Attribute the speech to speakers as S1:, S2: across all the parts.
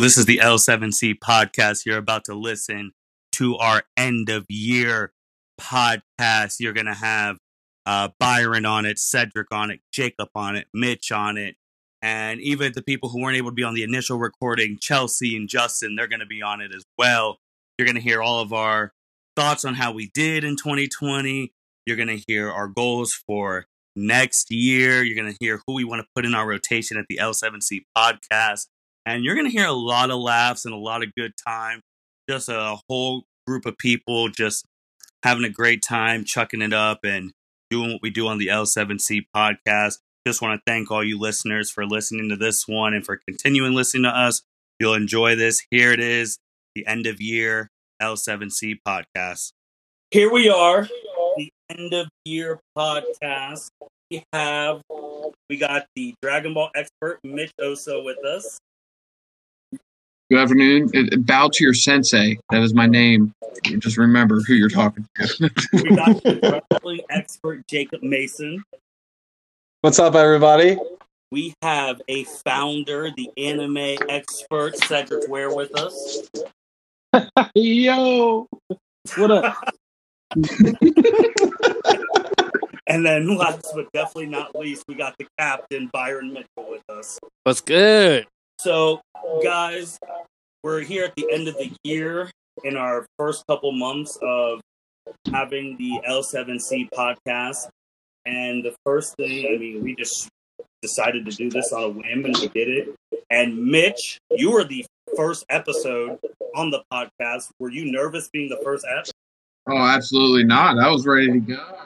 S1: This is the L7C podcast. You're about to listen to our end of year podcast. You're going to have uh, Byron on it, Cedric on it, Jacob on it, Mitch on it, and even the people who weren't able to be on the initial recording, Chelsea and Justin, they're going to be on it as well. You're going to hear all of our thoughts on how we did in 2020. You're going to hear our goals for next year. You're going to hear who we want to put in our rotation at the L7C podcast. And you're going to hear a lot of laughs and a lot of good time. Just a whole group of people just having a great time, chucking it up and doing what we do on the L7C podcast. Just want to thank all you listeners for listening to this one and for continuing listening to us. You'll enjoy this. Here it is, the end of year L7C podcast. Here we are, the end of year podcast. We have we got the Dragon Ball expert Mitch Osso with us.
S2: Good afternoon. It, it- bow to your sensei. That is my name. Just remember who you're talking to.
S1: We got wrestling expert Jacob Mason.
S3: What's up, everybody?
S1: We have a founder, the anime expert Cedric Ware with us.
S3: Yo, what up?
S1: And then last but definitely not least, we got the captain Byron Mitchell with us.
S4: What's good?
S1: So, guys, we're here at the end of the year in our first couple months of having the L7C podcast. And the first thing, I mean, we just decided to do this on a whim and we did it. And Mitch, you were the first episode on the podcast. Were you nervous being the first ep?
S2: oh, absolutely not. I was ready to go.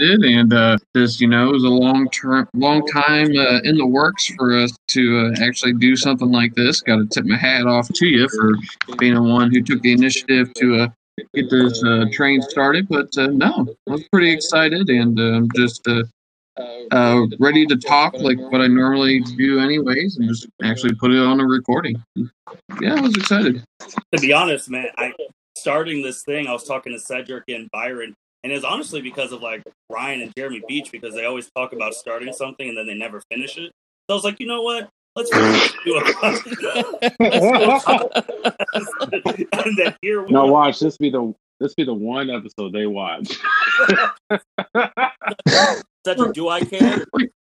S2: And uh, you know, it was a long term, long time uh, in the works for us to uh, actually do something like this. Got to tip my hat off to you for being the one who took the initiative to uh, get this uh, train started. But uh, no, I was pretty excited, and uh, just ready to talk like what I normally do, anyways, and just actually put it on a recording. Yeah, I was excited.
S1: to be honest, man, I starting this thing, I was talking to Cedric and Byron, and it's honestly because of like Ryan and Jeremy Beach because they always talk about starting something and then they never finish it. So I was like, you know what? Let's do a let's do a and then here we
S3: No, watch this be the this be the one episode they watch.
S1: Cedric, do I care?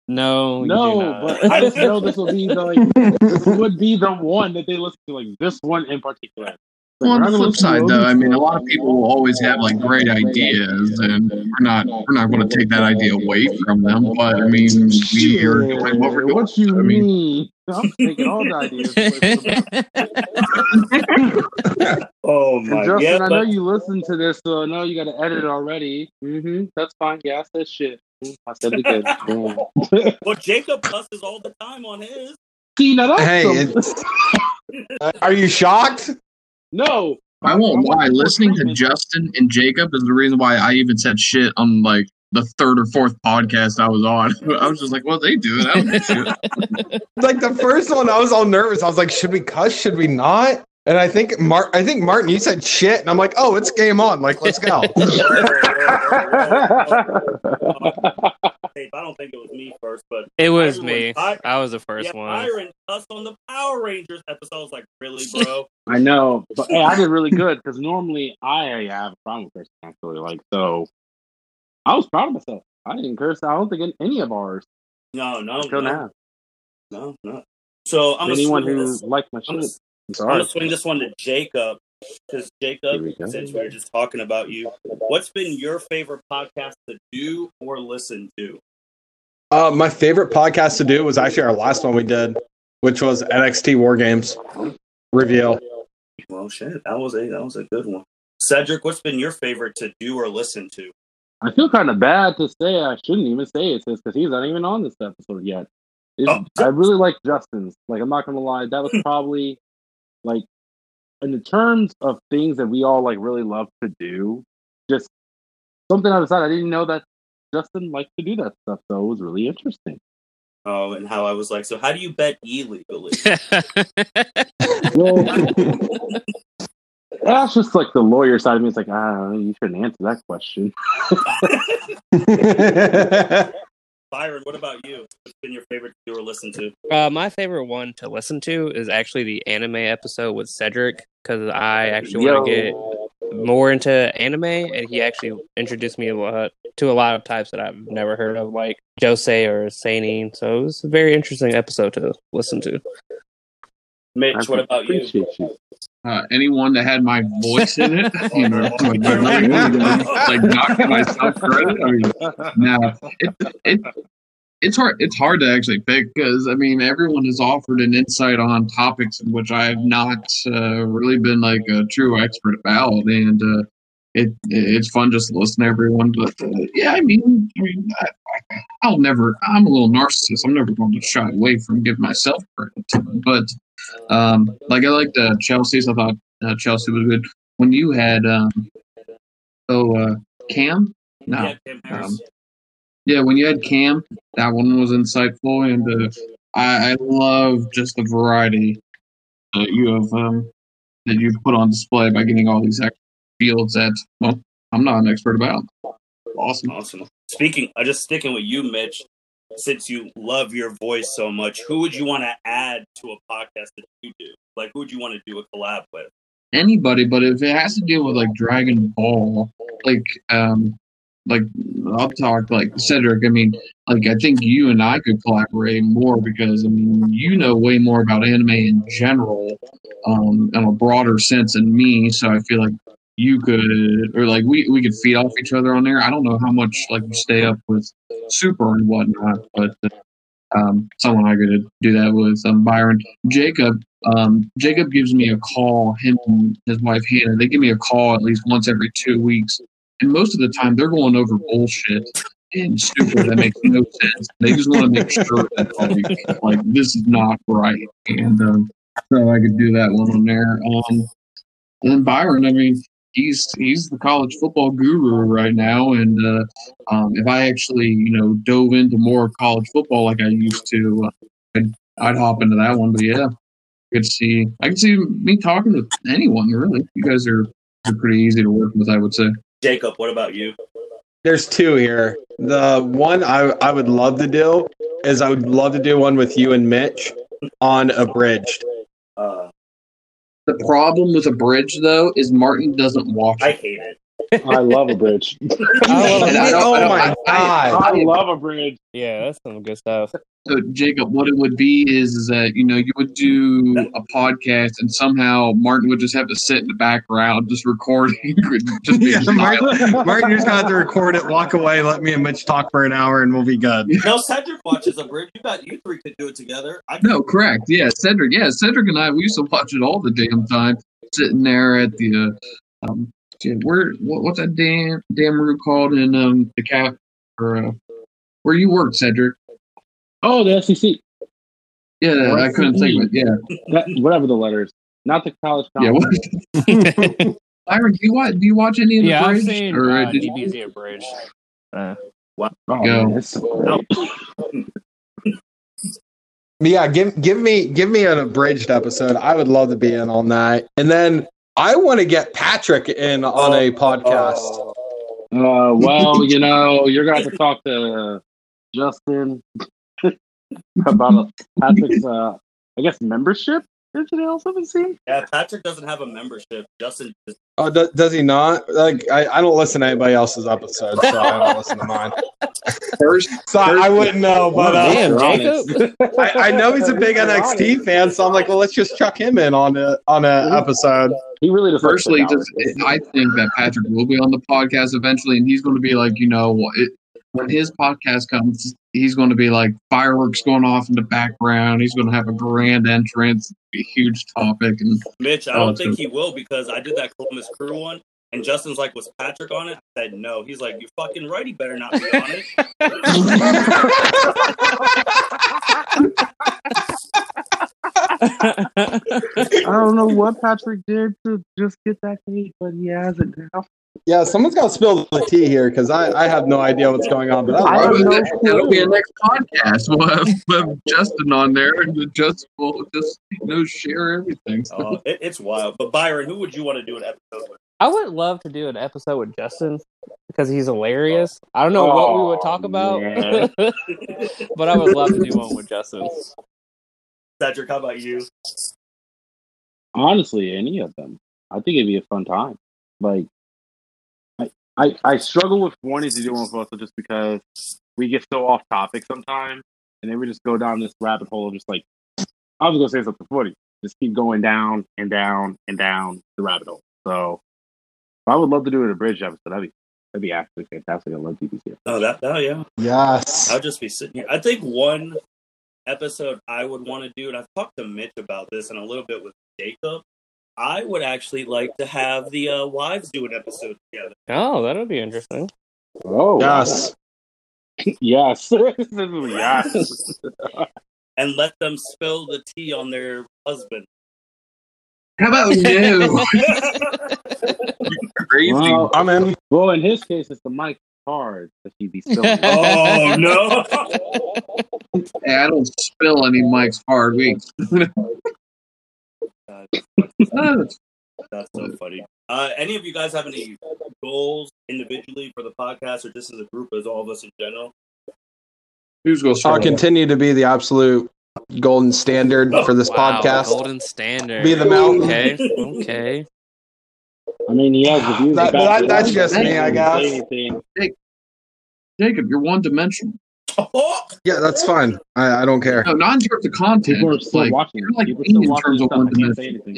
S4: No,
S3: no, but I just know this will be the like, this would be the one that they listen to, like this one in particular. Like,
S2: Well, on the flip side, though, I mean, a lot of people will always have like great ideas, and we're not we're not going to take that idea away from them. But I mean, we are doing what we're doing.
S3: What you
S2: I mean,
S3: mean? I'm taking all the ideas.
S1: Oh
S3: And
S1: my
S3: Justin,
S1: yeah,
S3: I know you listened to this, so I know you got to edit it already. Mm-hmm. That's fine. Yeah, I said shit. I said it good.
S1: Well Jacob cusses all the time on his.
S3: See, now that's
S5: Hey,
S3: some-
S5: Are you shocked?
S3: No.
S2: I won't lie. Listening to. Justin and Jacob is the reason why I even said shit on like the third or fourth podcast I was on. I was just like, "What are they doing?" Don't do shit.
S5: Like the first one, I was all nervous. I was like, should we cuss? Should we not? And I think Mark, I think Martin, you said shit, and I'm like, oh, it's game on. Like, let's go.
S1: I don't think it was me first, but
S4: it was me.
S1: By-
S4: I was the first
S1: yeah,
S4: one.
S1: Byron cussed on the Power Rangers episode. I was like, really, bro?
S3: I know, but hey, I did really good because normally I have a problem with cursing. Actually, like so, I was proud of myself. I didn't curse. I don't think in any of ours
S1: No, no,
S3: until
S1: no,
S3: now.
S1: no, no. So I'm gonna
S3: Anyone who
S1: this.
S3: liked my
S1: I'm
S3: shit,
S1: gonna,
S3: I'm
S1: I'm gonna swing this one to Jacob because Jacob,
S3: we go.
S1: since we were just talking about you, what's been your favorite podcast to do or listen to?
S5: Uh, my favorite podcast to do was actually our last one we did, which was NXT War Games reveal.
S1: Well, shit, that was a that was a good one. Cedric, what's been your favorite to do or listen to?
S3: I feel kind of bad to say. I shouldn't even say it since because he's not even on this episode yet.
S1: Oh.
S3: I really like Justin's. Like, I'm not gonna lie, that was probably like in the terms of things that we all like really love to do. Just something I decided I didn't know that Justin liked to do that stuff, so it was really interesting.
S1: Oh, and how I was like, so how do you bet illegally?
S3: Well, that's just like the lawyer side of me. It's like, ah, you shouldn't answer that question.
S1: Byron, what about you? What's been your favorite to do or listen to?
S4: Uh, my favorite one to listen to is actually the anime episode with Cedric because I actually want to get more into anime, and he actually introduced me a lot to a lot of types that I've never heard of, like Josei or Seinen. So it was a very interesting episode to listen to.
S1: Mitch, what about you?
S3: you.
S2: Uh, anyone that had my voice in it, you know, like, like knocking myself credit. I mean, no, it, it, it's hard. It's hard to actually pick because I mean, everyone has offered an insight on topics in which I have not uh, really been like a true expert about, and uh, it it's fun just to listen to everyone. But uh, yeah, I mean, I mean, I, I, I'll never. I'm a little narcissist. I'm never going to shy away from giving myself credit, but. Um, like I liked uh, Chelsea's. I thought uh, Chelsea was good. When you had um, oh uh, Cam, no, um, yeah, when you had Cam, that one was insightful, and uh, I, I love just the variety that you have um, that you've put on display by getting all these extra fields that well, I'm not an expert about. Awesome.
S1: Awesome. Speaking, uh, just sticking with you, Mitch. Since you love your voice so much, who would you want to add to a podcast that you do? Like, who would you want to do a collab with?
S2: anybody, but if it has to deal with like Dragon Ball, like um like I'll talk like Cedric, I mean, like I think you and I could collaborate more because I mean you know way more about anime in general, um in a broader sense than me. So I feel like you could or like we, we could feed off each other on there. I don't know how much like you stay up with super and whatnot, but um someone I could do that with. Um Byron. Jacob, um, Jacob gives me a call. Him and his wife Hannah, they give me a call at least once every two weeks, and most of the time they're going over bullshit and stupid that makes no sense. They just want to make sure that like, like this is not right, and um, so I could do that one on there. Um, and then Byron, I mean, he's he's the college football guru right now, and uh, um, if I actually you know dove into more college football like I used to, uh, I'd, I'd hop into that one. But yeah could see I could see me talking to anyone really. You guys are, are pretty easy to work with, I would say.
S1: Jacob, what about you?
S5: There's two here. The one I I would love to do is I would love to do one with you and Mitch on abridged.
S1: Uh,
S2: The problem with a bridge though is Martin doesn't watch
S1: I hate it.
S3: I love a bridge.
S4: I love
S2: And I
S4: it.
S2: don't-
S5: oh
S2: I don't-
S5: my
S2: I- I-
S5: god!
S3: I love a bridge.
S4: Yeah, that's some good stuff.
S2: So Jacob, what it would be is, is that you know you would do a podcast and somehow Martin would just have to sit in the background just recording, just being
S5: Yeah. Martin, Martin, you're just gonna have to record it, walk away, let me and Mitch talk for an hour, and we'll be good.
S1: No, Cedric watches a bridge. You bet you three could do it together. I
S2: No, correct. Yeah, Cedric. Yeah, Cedric and I we used to watch it all the damn time, sitting there at the uh, um, shit, where what, what's that damn damn room called in um the cap or uh, where you work, Cedric?
S3: Oh, the SEC.
S2: Yeah, I couldn't think of it. Yeah,
S3: That, whatever the letters. Not the college.
S2: yeah.
S3: conference.
S2: What? Byron, do you watch? Do you watch any of the
S4: yeah, I've
S2: bridge?
S4: seen
S2: or
S4: uh,
S2: did you?
S4: DBZ abridged. Uh,
S3: Oh,
S2: Go.
S3: man, so.
S5: Yeah, give give me give me an abridged episode. I would love to be in on that. And then I want to get Patrick in on a podcast.
S3: Uh, well, you know, you're going to have to talk to Justin about Patrick's, uh, I guess, membership in Chanel 17.
S1: yeah, Patrick doesn't have a membership. Justin just
S5: Oh, do, does he not? Like, I, I don't listen to anybody else's episodes, so I don't listen to mine.
S2: First,
S5: So I wouldn't know, but uh,
S4: Damn, Jacob.
S5: I, I know he's a big NXT fan, so I'm like, well, let's just chuck him in on a on a episode.
S3: He really just likes
S2: Firstly, just I think that Patrick will be on the podcast eventually, and he's going to be like, you know, it, when his podcast comes, he's going to be like fireworks going off in the background. He's going to have a grand entrance, be a huge topic, and
S1: Mitch, I don't think he will because I did that Columbus Crew one, and Justin's like, "Was Patrick on it?" I said no. He's like, "You fucking right. He better not be on it."
S3: I don't know what Patrick did to just get that date, but he has it now.
S5: Yeah, someone's got to spill the tea here because I, I have no idea what's going on. But
S3: I
S5: I
S3: have
S5: love it.
S3: no
S2: that, that'll be a next podcast. We'll have, we'll have Justin on there, and then Justin will just you know share everything. So.
S1: Uh, it, it's wild. But Byron, who would you want to do an episode with?
S4: I would love to do an episode with Justin because he's hilarious. I don't know what we would talk
S3: Oh,
S4: about, but I would love to do one with Justin.
S1: Cedric, how about you?
S3: Honestly, any of them. I think it'd be a fun time. Like, I, I, I struggle with wanting to do one with us just because we get so off topic sometimes, and then we just go down this rabbit hole of just like, I was gonna say something funny. Just keep going down and down and down the rabbit hole. So, I would love to do it a bridge episode. That'd be that'd be actually fantastic. I love TPC.
S1: Oh, that, oh yeah.
S5: Yes.
S1: I'll just be sitting here. I think one episode I would want to do, and I've talked to Mitch about this and a little bit with Jacob. I would actually like to have the uh, wives do an episode together.
S4: Oh, that would be interesting.
S3: Oh
S5: Yes.
S3: yes, yes.
S1: and let them spill the tea on their husband.
S2: How about no? Crazy.
S3: Well,
S5: I'm in.
S3: well, in his case, it's the Mike card that he'd be spilling.
S1: oh no!
S2: Hey, I don't spill any Mike's hard weeks.
S1: That's so funny. Uh, any of you guys have any goals individually for the podcast, or just as a group, as all of us in general?
S2: Who's going to
S5: I'll continue to be the absolute golden standard for this
S4: Wow,
S5: podcast.
S4: golden standard.
S5: Be the mountain.
S4: Okay, okay.
S3: I mean, he has the views.
S5: That- that- that's just
S2: me,
S5: I guess.
S3: say.
S2: Jacob, you're one dimensional.
S1: Oh,
S5: Yeah, that's fine. I, I don't care.
S2: No, not in terms of content.
S3: People are still
S2: like,
S3: watching.
S2: you're like
S3: People
S2: in terms of one
S3: I can't say
S2: dimension.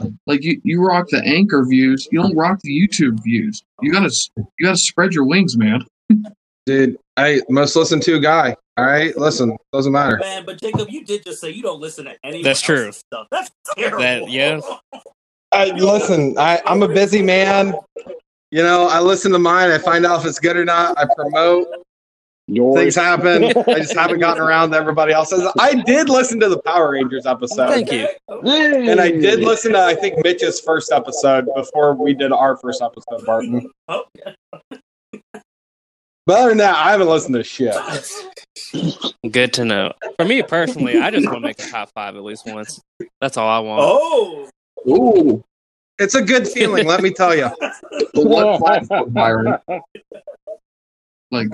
S2: Like, like you, you rock the anchor views. You don't rock the YouTube views. You gotta, you gotta spread your wings, man.
S5: Dude, I must listen to a guy. All right, listen, doesn't matter.
S1: man! But Jacob, you did just say you don't listen to any.
S4: That's true.
S1: Stuff. That's terrible.
S4: That- yeah.
S5: I listen. I, I'm a busy man. You know, I listen to mine. I find out if it's good or not. I promote.
S3: Yours.
S5: Things happen. I just haven't gotten around to everybody else. I did listen to the Power Rangers episode.
S4: Thank you.
S5: And I did listen to, I think, Mitch's first episode before we did our first episode, Barton.
S1: Oh,
S5: But other than that, I haven't listened to shit.
S4: Good to know. For me personally, I just want to make a top five at least once. That's all I want.
S1: oh,
S2: Ooh,
S5: It's a good feeling, let me tell you.
S2: but what platform, Byron? Like,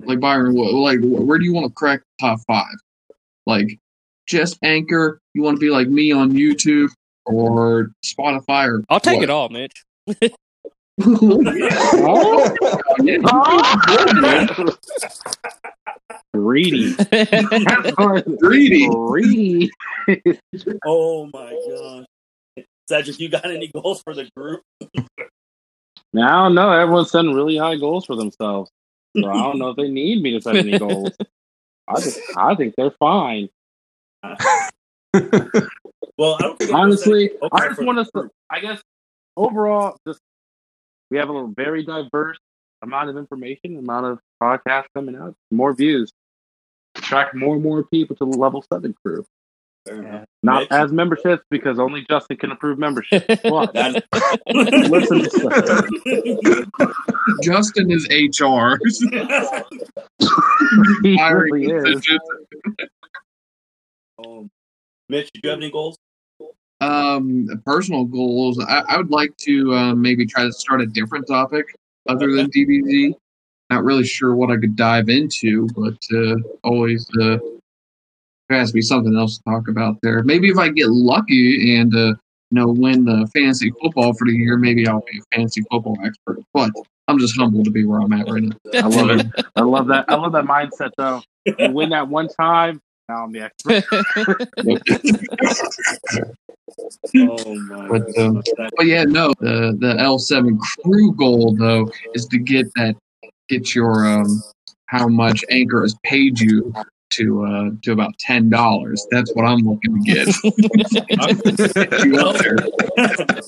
S2: like Byron, what, like, where do you want to crack the top five? Like, just Anchor? You want to be like me on YouTube or Spotify or?
S4: I'll take
S2: what?
S4: it all, Mitch.
S3: Oh, greedy.
S2: Greedy.
S3: Greedy.
S1: oh my gosh! Cedric, you got any goals for the group?
S3: Now, I don't know. Everyone's setting really high goals for themselves. So I don't know if they need me to set any goals. I think, I think they're fine.
S1: Well, I don't think
S3: Honestly, I just want
S1: the
S3: to. I guess overall, just we have a little very diverse amount of information, amount of podcasts coming out, more views, attract more and more people to the level seven crew.
S1: Fair enough.
S3: Not
S1: Mitch?
S3: as memberships because only Justin can approve membership. But
S1: That-
S3: listen to.
S2: Justin is HR.
S3: He
S2: Hiring
S3: really is.
S1: um, Mitch, do you have any goals?
S2: Um, personal goals. I, I would like to uh, maybe try to start a different topic other than DBZ. Not really sure what I could dive into, but uh, always uh, there has to be something else to talk about there. Maybe if I get lucky and uh, you know win the fantasy football for the year, maybe I'll be a fantasy football expert. But I'm just humbled to be where I'm at right now.
S3: I love it. I love that. I love that mindset though. You win that one time. Now I'm the expert.
S1: Oh my!
S2: But, um, But yeah, no, the the L7 crew goal though is to get that get your um how much Anchor has paid you to uh to about ten dollars. That's what I'm looking to get. you.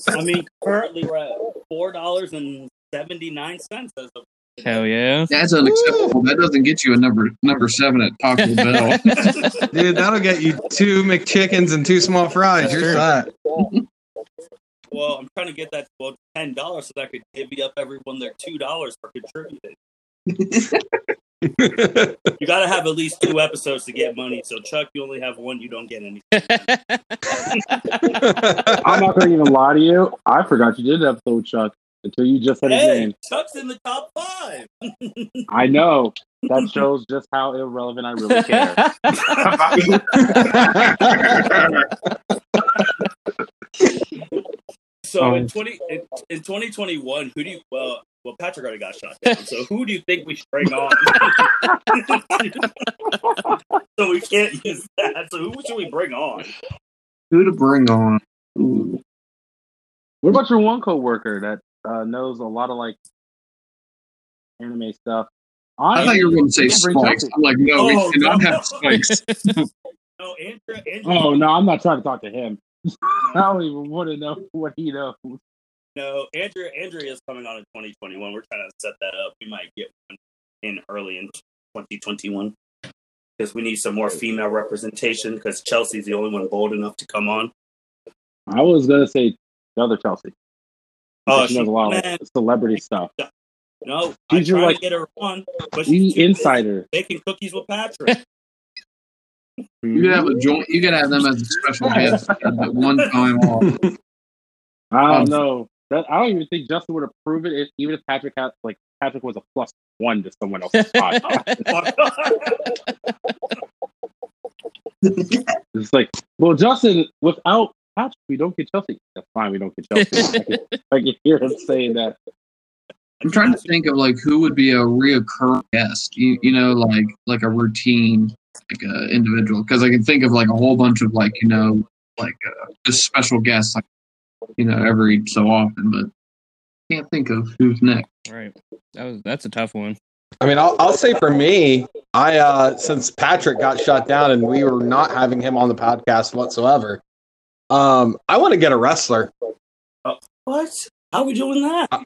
S1: I mean, currently we're at four dollars and seventy nine cents as of
S4: Hell yeah.
S2: That's unacceptable. That doesn't get you a number number seven at Taco Bell.
S5: Dude, that'll get you two McChickens and two small fries.
S4: That's
S5: You're
S4: true.
S5: set.
S1: Well, I'm trying to get that to well, ten dollars so that I could divvy up everyone their two dollars for contributing. You got to have at least two episodes to get money. So Chuck, you only have one. You don't get any.
S3: I'm not going to even lie to you. I forgot you did an episode with Chuck until you just said his
S1: Hey,
S3: name.
S1: Chuck's in the top five.
S3: I know. That shows just how irrelevant I really care.
S1: So in
S2: Um,
S1: twenty in, in twenty twenty one, who do you well well Patrick already got shot down. So who do you think we should bring on? so we can't use that. So who should we bring on?
S2: Who to bring on? Ooh.
S3: What about your one coworker that uh, knows a lot of like anime stuff?
S2: I thought you were going to say
S3: Bring
S2: Spikes. I'm like, no,
S1: Oh,
S2: we cannot
S1: no.
S2: have Spikes.
S1: No, Andrew. Andrew
S3: Oh no, I'm not trying to talk to him. I don't even want to know what he knows.
S1: No, Andrea Andrea is coming on in 2021. We're trying to set that up. We might get one in early in 2021 because we need some more female representation. Because Chelsea's the only one bold enough to come on.
S3: I was gonna say the other Chelsea.
S1: Oh,
S3: she knows a lot of
S1: man,
S3: celebrity stuff.
S1: no, I
S3: She's your,
S1: tried
S3: like,
S1: to get her on, but
S3: The
S1: she's too
S3: insider.
S1: making cookies with Patrick.
S2: You could have a joint. You could have them as a special guest at one time off.
S3: I don't
S2: Um,
S3: know. That, I don't even think Justin would approve it if even if Patrick had like Patrick was a plus one to someone else's podcast. It's like, well, Justin, without Patrick, we don't get Chelsea. That's fine, we don't get Chelsea. I, can, I can hear him saying that.
S2: I'm trying to think of like who would be a reoccurring guest. You, you know, like like a routine, like a individual. Because I can think of like a whole bunch of like you know like uh, just special guests, like you know every so often, but can't think of who's next.
S4: right. That was that's a tough one.
S5: I mean, I'll, I'll say for me, I uh, since Patrick got shut down and we were not having him on the podcast whatsoever, um, I want to get a wrestler.
S1: what? How are we doing that?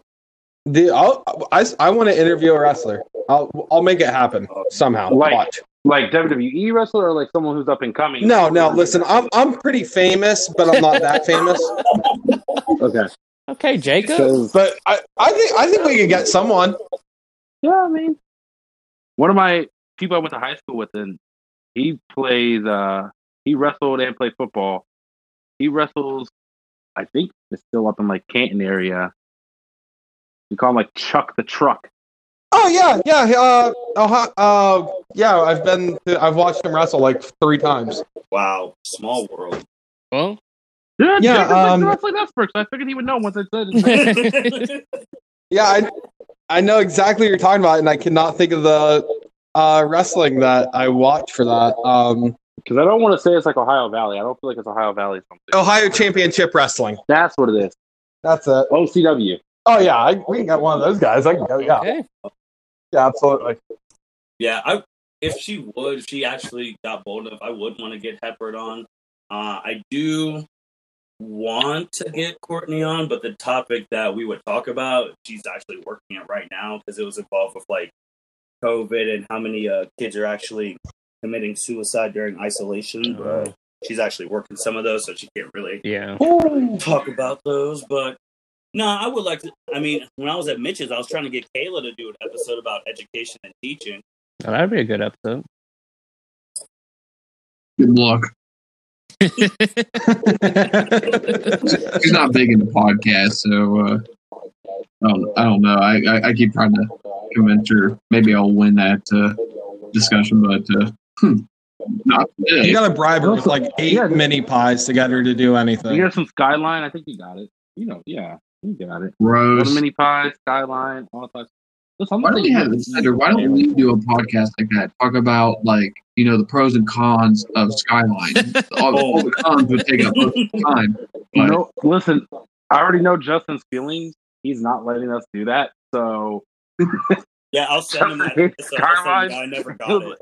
S5: The I'll, I I want to interview a wrestler. I'll I'll make it happen somehow.
S3: Like-
S5: Watch.
S3: Like WWE wrestler or like someone who's up and coming?
S5: No, no. Listen, I'm I'm pretty famous, but I'm not that famous.
S3: Okay.
S4: Okay, Jacob.
S3: 'Cause-
S5: But I, I think I think we could get someone.
S3: Yeah, I mean, one of my people I went to high school with, and he plays. uh He wrestled and played football. He wrestles. I think it's still up in like Canton area. We call him like Chuck the Truck.
S5: Oh yeah, yeah. Uh, uh, uh, yeah. I've been. I've watched him wrestle like three times.
S1: Wow, small world.
S4: Well,
S3: Yeah,
S5: Yeah,
S3: Jacob's like
S5: um,
S3: wrestling expert, so I figured he would know once I said his.
S5: Yeah, I I know exactly what you're talking about, and I cannot think of the uh, wrestling that I watched for that. Um,
S3: Because I don't want to say it's like Ohio Valley. I don't feel like it's Ohio Valley something.
S5: Ohio Championship Wrestling.
S3: That's what it is.
S5: That's it.
S3: OCW.
S5: Oh yeah, I, we can get one of those guys. I can go. Yeah,
S4: okay.
S5: yeah, absolutely.
S1: Yeah, I if she would, if she actually got bold enough, I would want to get Hepburn on. Uh, I do want to get Courtney on, but the topic that we would talk about, she's actually working it right now because it was involved with like COVID and how many uh, kids are actually committing suicide during isolation. But she's actually working some of those, so she can't really
S4: Yeah.
S1: talk about those. But no, I would like to. I mean, when I was at Mitch's, I was trying to get Kayla to do an episode about education and teaching.
S4: Oh, that'd be a good episode.
S2: Good luck. He's not big into podcasts, so uh, I, don't, I don't know. I, I, I keep trying to convince her. Maybe I'll win that uh, discussion, but uh, hmm, not
S5: You got to bribe her with like eight
S3: Yeah.
S5: mini pies to get her to do anything.
S3: You got some Skyline. I think you got it. You know, yeah, you got it. Little
S2: Gross.
S3: mini pie, Skyline, all that. Listen, I'm
S2: Why don't we have
S3: you-
S2: Cedric, Why don't we do a podcast like that? Talk about like you know the pros and cons of Skyline. all, all the cons would take up most of the time. But
S3: No, listen, I already know Justin's feelings. He's not letting us do that. So
S1: Yeah, I'll send him that.
S3: It's
S1: episode. I'll send him
S3: Carmine.
S1: that. I never got it.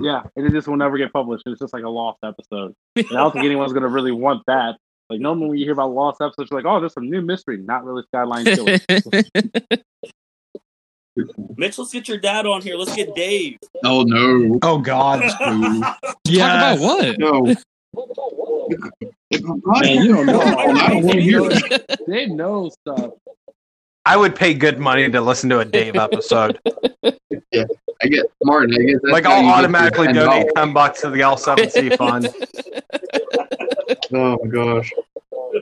S3: yeah, and it just will never get published. It's just like a lost episode. And I don't think anyone's gonna really want that. Like normally when you hear about lost episodes, you're like, oh, there's some new mystery. Not really Skyline Killer.
S1: Mitch, let's get your dad on here. Let's get Dave.
S2: oh no,
S5: Oh God. Yeah.
S4: Talk about what?
S2: no.
S3: Man, you don't know.
S2: I don't want to hear it.
S3: they know stuff.
S5: I would pay good money to listen to a Dave episode.
S2: Yeah, I get Martin. I guess
S5: like I'll
S2: you get your
S5: automatically donate ten bucks to the L7C fund.
S2: Oh my gosh,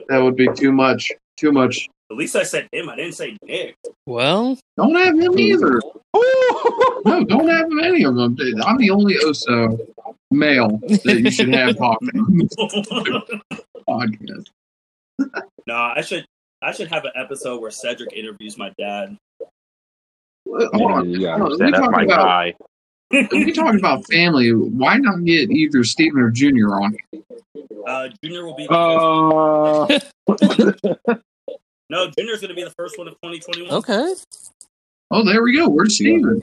S2: that would be too much. Too much.
S1: At least I said him. I didn't say Nick.
S4: Well,
S2: Don't have him hmm. either. No, don't have any of them. I'm the only Osso male that you should have talking on this podcast.
S1: no, I should. I should have an episode where Cedric interviews my dad.
S2: Hold on.
S3: you gotta
S2: hold on.
S3: that's
S2: We
S3: my
S2: talking about
S3: guy.
S2: We talking about family. Why not get either Stephen or Junior on?
S1: Uh, Junior will be.
S3: Uh,
S1: no, Junior's going to be the first one of 2021.
S4: okay.
S2: Oh, there we go. Where's Stephen?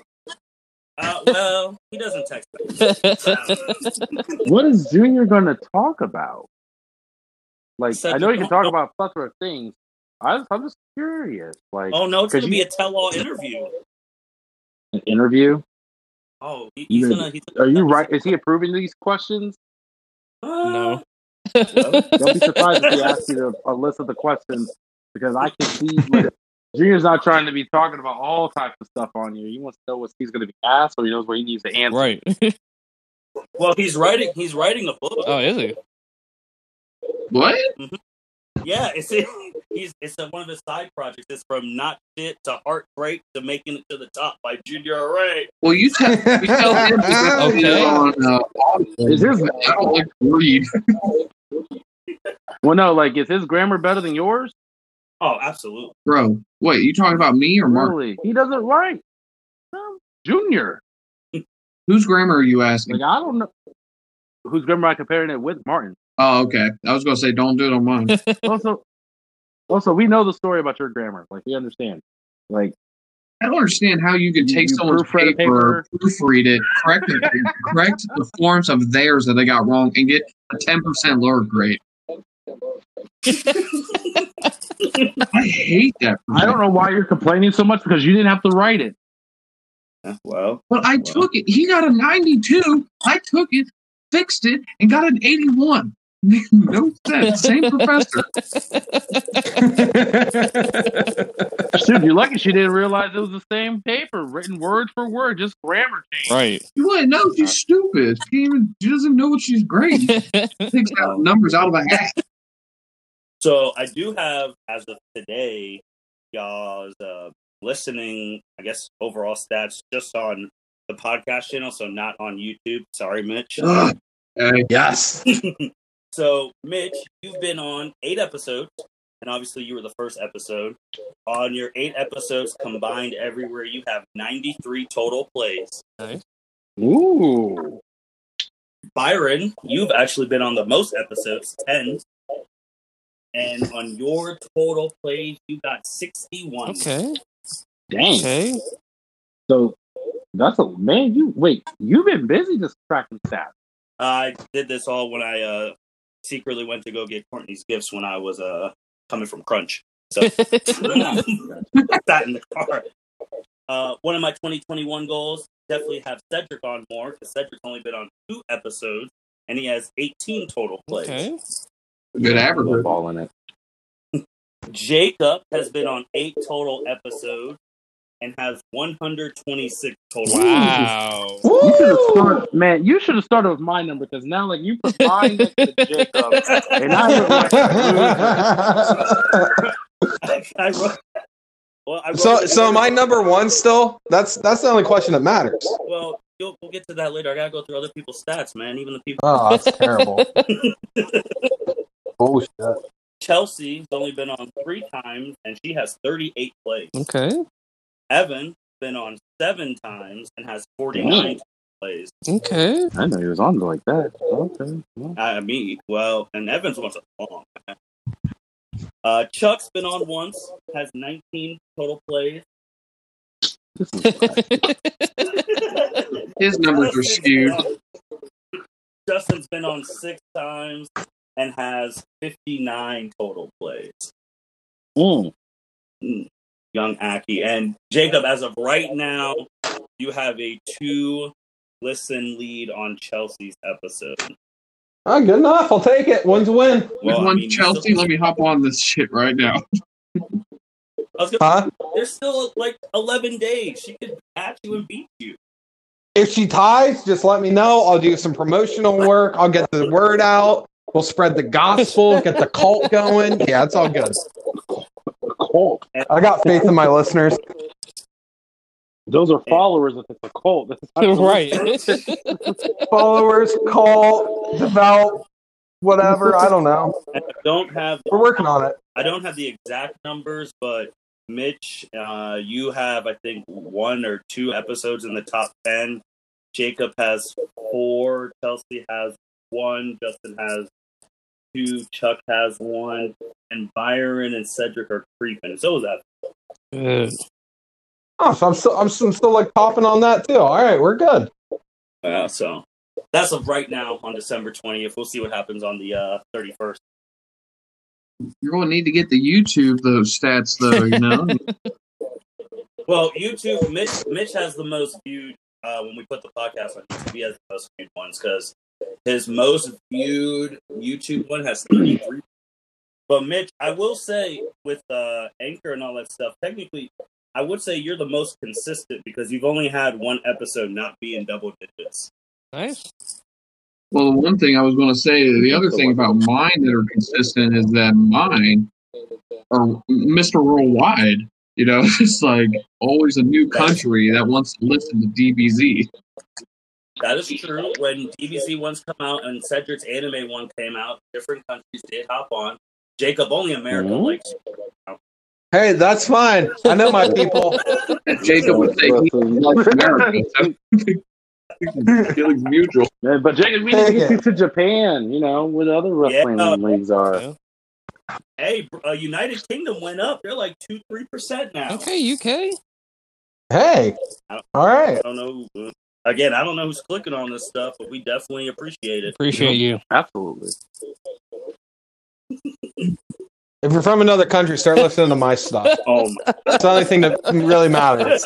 S1: Uh, well, he doesn't text. me.
S3: what is Junior going to talk about? Like,
S1: Said
S3: I know
S1: you
S3: he can talk
S1: know.
S3: about plethora of things. I, I'm just curious. Like,
S1: oh no, it's going to
S3: Could
S1: be a tell-all interview.
S3: an interview?
S1: Oh, he, he's
S3: You-
S1: gonna. He's
S3: Are you right? Is he approving these questions?
S1: Uh,
S4: No.
S3: Don't be surprised if he asks you to, a list of the questions because I can see like, Junior's not trying to be talking about all types of stuff on you. He wants to know what he's going to be asked, or he knows what he needs to answer.
S4: right.
S1: Well, he's writing. He's writing a book.
S4: oh, is he?
S2: What?
S1: Yeah, it's he's it's a, one of his side projects. It's from not shit to heartbreak to making it to the top by Junior Array.
S2: Well, you tell you tell him
S4: Okay.
S2: on uh,
S3: Is his-
S2: I don't like to read.
S3: Well, no, like is his grammar better than yours?
S1: Oh, absolutely.
S2: Bro, wait, you talking about me or Mark?
S3: Really? He doesn't write. No, Junior.
S2: Whose grammar are you asking?
S3: Like I don't know whose grammar I comparing it with Martin.
S2: Oh, okay. I was gonna say don't do it on mine.
S3: Also, also we know the story about your grammar. Like we understand. Like
S2: I don't understand how you could take
S3: you
S2: someone's
S3: proofread a
S2: paper, proofread it, correct the, correct the forms of theirs that they got wrong, and get a ten percent lower grade. I hate that. for
S3: I don't know why you're complaining so much because you didn't have to write it.
S1: Well,
S2: But I took it. He got a ninety-two. I took it, fixed it, and got an eighty-one. no sense. Same professor.
S3: Dude, you're lucky she didn't realize it was the same paper, written word for word, just grammar change.
S4: Right.
S2: You wouldn't know she's stupid. She, even, she doesn't know what she's grading. Takes out numbers out of a hat.
S1: so I do have as of today, y'all's uh, listening. I guess overall stats just on the podcast channel, so not on YouTube. Sorry, Mitch.
S2: Ugh. Hey,
S5: yes.
S1: So, Mitch, you've been on eight episodes, and obviously you were the first episode. On your eight episodes combined everywhere, you have 93 total plays.
S3: Ooh.
S1: Byron, you've actually been on the most episodes, 10. And on your total plays, you got 61.
S4: Okay.
S3: Dang.
S4: Okay.
S3: So that's a man, you wait, you've been busy just tracking stats.
S1: I did this all when I uh, secretly went to go get Courtney's gifts when I was uh, coming from Crunch. So sat in the car. Uh, one of my 2021 goals definitely have Cedric on more because Cedric's only been on two episodes and he has 18 total plays.
S4: Okay.
S2: good average.
S3: Ball in it.
S1: Jacob has been on eight total episodes and has 126 total.
S4: Wow.
S3: You should have started, man. You should have started with my number because now, like, you put mine next to Jacob, and I look like a loser.
S1: I wrote, well, I wrote
S5: so,
S1: it
S5: so
S1: in-
S5: am I number one still? That's that's the only question that matters.
S1: Well, you'll, we'll get to that later. I gotta go through other people's stats, man. Even the people.
S5: Oh, that's terrible. Bullshit.
S1: Chelsea's only been on three times, and she has 38 plays.
S4: Okay.
S1: Evan been on seven times and has 49 plays.
S4: Okay.
S3: I know he was on like that. Okay. Well,
S1: I mean, well, and Evans wants a long. Uh, Chuck's been on once, has 19 total plays.
S2: His numbers are skewed.
S1: Justin's been on six times and has 59 total plays.
S3: Mm.
S1: Mm, Young Aki. And Jacob, as of right now, you have a two listen lead on Chelsea's episode.
S5: Oh, good enough. I'll take it. One's a win.
S2: Which
S1: Well, I
S2: one,
S1: mean,
S2: Chelsea?
S1: still-
S2: Let me hop on this shit right now.
S1: I was gonna.
S5: Huh?
S1: There's still like 11 days. She could catch you and beat you.
S5: If she ties, just let me know. I'll do some promotional work. I'll get the word out. We'll spread the gospel, get the cult going. Yeah, it's all good.
S3: Cult.
S5: I got faith in my listeners.
S3: Those are followers if it's a cult. This
S4: right.
S5: Followers, cult, devout, whatever. I don't know.
S1: I don't have.
S5: We're working on it.
S1: I don't have the exact numbers, but Mitch, uh, you have I think one or two episodes in the top ten. Jacob has four. Chelsea has one. Justin has two. Chuck has one, and Byron and Cedric are creeping. So is that.
S4: Uh,
S5: Oh, so I'm still, I'm still, I'm still like popping on that too. All right, we're good.
S1: Uh, so that's of right now on December twentieth. We'll see what happens on the uh, thirty first.
S2: You're going to need to get the YouTube those stats though. You know,
S1: Well, YouTube, Mitch, Mitch has the most viewed uh, when we put the podcast on YouTube. He has the most viewed ones because his most viewed YouTube one has 33. But Mitch, I will say with uh, Anchor and all that stuff, technically, I would say you're the most consistent because you've only had one episode not be in double digits.
S4: nice.
S2: well, the one thing I was going to say, the other thing about mine that are consistent is that mine are Mr. Worldwide. You know, it's like always a new country that wants to listen to DBZ.
S1: That is true. When DBZ ones come out and Cedric's anime one came out, different countries did hop on. Jacob, only America
S3: Mhm.
S1: likes.
S5: Hey, that's fine. I know my people.
S2: Jacob would say he likes America. Feelings mutual.
S3: Yeah, but Jacob, we need to get you to Japan, you know, where the other wrestling
S1: Yeah.
S3: leagues are.
S4: Yeah.
S1: Hey, uh, United Kingdom went up. They're like two, three percent now.
S4: Okay, UK.
S5: Hey, all right.
S1: I don't know. Again, I don't know who's clicking on this stuff, but we definitely appreciate it.
S4: Appreciate you.
S3: Absolutely.
S5: If you're from another country, start listening to my stuff.
S1: Oh, my.
S5: It's the only thing that really matters.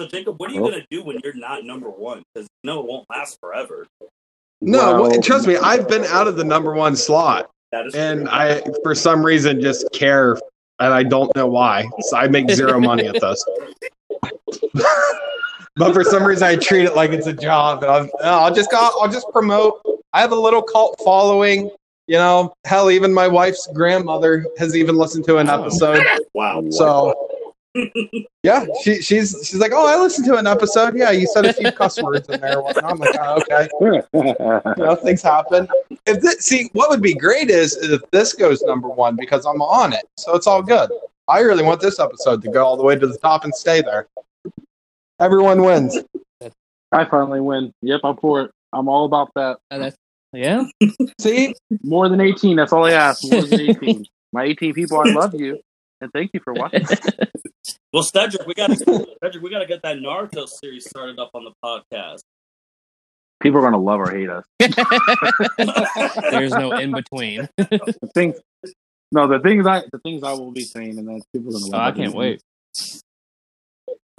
S1: so Jacob, what are you gonna do when you're not number one? Because no, it won't last forever.
S5: No,
S3: Well,
S5: trust me, I've been out of the number one slot,
S1: That is
S5: and
S1: true.
S5: I, for some reason, just care, and I don't know why. So I make zero money at this. but for some reason, I treat it like it's a job, and I'll, I'll just go, I'll just promote. I have a little cult following. You know, hell, even my wife's grandmother has even listened to an
S4: Oh.
S5: episode.
S1: wow.
S5: So yeah, she, she's she's like, oh, I listened to an episode. Yeah, you said a few cuss words in there. and. I'm like, oh, okay. You know, things happen. If this, see, what would be great is if this goes number one because I'm on it, so it's all good. I really want this episode to go all the way to the top and stay there. Everyone wins.
S3: I finally win. Yep, I'm for it. I'm all about that.
S4: Uh, yeah.
S5: See,
S3: More than 18. That's all I ask. More than 18. My 18 people, I love you. And thank you for watching.
S1: Well, Cedric, we got Cedric, we got to get that Naruto series started up on the podcast.
S3: People are going to love or hate us.
S4: There's no in between.
S3: The things, no, the things I the things I will be saying, and then people are going to
S4: Oh,
S3: love
S4: I can't wait.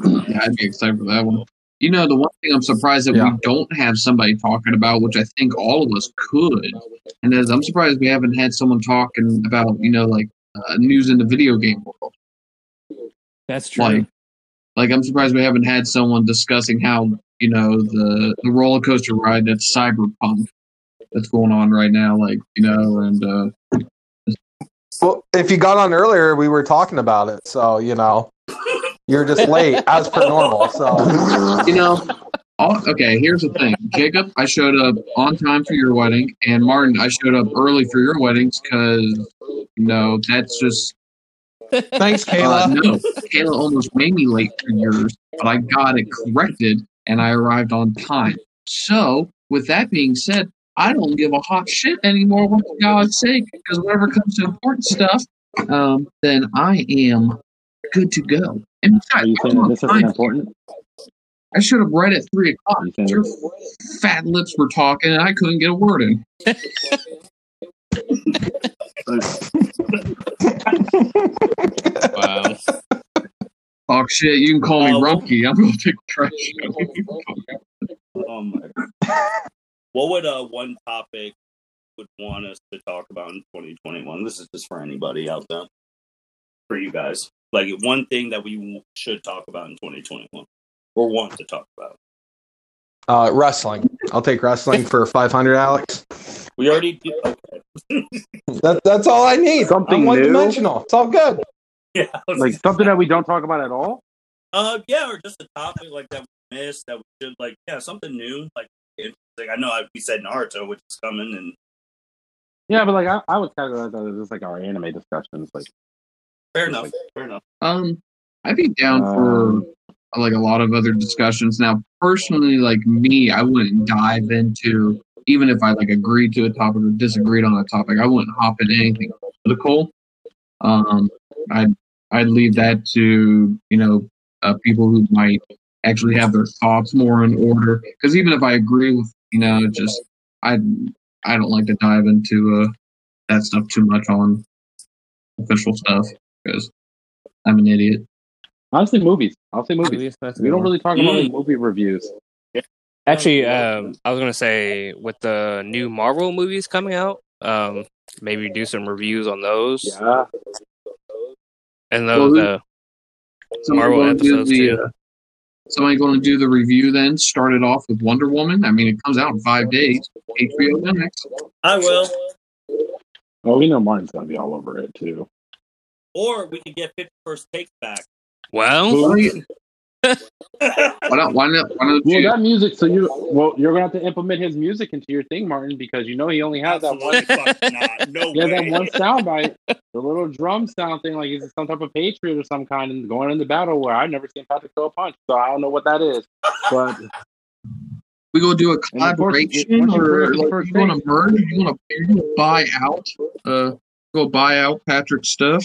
S2: Yeah, I'd be excited for that one. You know, the one thing I'm surprised that
S5: Yeah.
S2: we don't have somebody talking about, which I think all of us could, and is I'm surprised we haven't had someone talking about, you know, like uh, news in the video game world.
S4: That's true.
S2: Like, like I'm surprised we haven't had someone discussing how, you know, the the roller coaster ride that's cyberpunk that's going on right now, like, you know, and uh,
S5: well, if you got on earlier, we were talking about it, so you know, you're just late as per normal. So
S2: you know, all, okay, here's the thing. Jacob, I showed up on time for your wedding, and Martin, I showed up early for your weddings because, you know, that's just.
S5: thanks,
S2: Uh,
S5: Kayla.
S2: no, Kayla almost made me late for yours, but I got it corrected and I arrived on time. So, with that being said, I don't give a hot shit anymore, for God's sake, because whenever it comes to important stuff, um, then I am good to go. And
S3: Are you saying
S2: I'm
S3: that
S2: on
S3: this isn't
S2: time.
S3: important?
S2: I should have read at three o'clock.
S3: You
S2: Your fat lips were talking, and I couldn't get a word in.
S4: Wow.
S2: Oh shit! You can call me
S1: Oh.
S2: Rumpke. I'm gonna take trash.
S1: Oh my. what would uh one topic would want us to talk about in 2021. This is just for anybody out there, for you guys. Like one thing that we should talk about in 2021 or want to talk about.
S5: Uh, wrestling. I'll take wrestling for 500, Alex.
S1: We already did. Okay.
S5: That, that's all I need.
S3: Something
S5: I'm one
S3: new?
S5: dimensional. It's all good.
S1: Yeah.
S3: Like something that we don't talk about at all.
S1: Uh, yeah, or just a topic like that we missed that we should like, yeah, something new. Like, interesting. I know I, we said Naruto, which is coming, and
S3: Yeah, but like I, I would categorize that as just like our anime discussions. Like
S1: fair enough. Fair enough.
S2: Um, I'd be down for
S3: um,
S2: like a lot of other discussions. Now, personally, like me, I wouldn't dive into even if I like agreed to a topic or disagreed on a topic. I wouldn't hop into anything political. Um, I'd I'd leave that to you know uh, people who might actually have their thoughts more in order. Because even if I agree with you know, just I I don't like to dive into uh, that stuff too much on official stuff because I'm an idiot.
S3: Honestly, movies. I'll say movies.
S4: Movies,
S3: We don't
S4: one.
S3: really talk about
S1: Mm.
S3: movie reviews.
S4: Actually, um, I was gonna say with the new Marvel movies coming out, um, maybe do some reviews on those
S3: Yeah,
S4: and those
S2: Well,
S4: uh,
S2: Somebody
S4: Marvel episodes
S2: the,
S4: too.
S2: uh, somebody going to do the review then? Start it off with Wonder Woman. I mean, it comes out in five days. HBO Max.
S1: I will.
S3: well, we know Martin's gonna be all over it too.
S1: Or we could get 50 first takes back.
S4: Well,
S2: Why don't- why not? Why not?
S3: Well,
S2: you-
S3: that music. So you, well, you're gonna have to implement his music into your thing, Martin, because you know he only has that one.
S1: Not. No
S3: He has
S1: way.
S3: that one sound bite, the little drum sound thing, like he's some type of patriot or some kind, and going into battle where I've never seen Patrick throw a punch, so I don't know what that is. But
S2: we go do a
S3: And of course,
S2: collaboration, or like, you want to merge? You want to you wanna buy out? Uh, go buy out Patrick's stuff.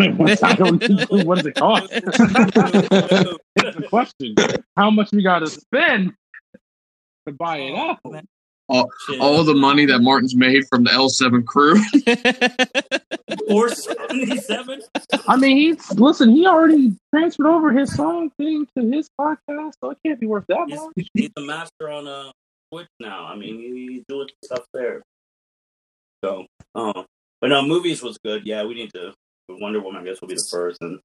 S3: I don't know what does it cost. That's the question. How much we got to spend to buy it out?
S1: Shit.
S2: All the money that Martin's made from the L7 crew.
S1: Or 77.
S3: I mean, he's listen. He already transferred over his song thing to his podcast, so it can't be worth that
S1: He's,
S3: much.
S1: he's the master on uh, Twitch now. I mean, he's doing stuff there. So, uh, but no, movies was good. Yeah, we need to. Wonder Woman, I guess, will be the first, and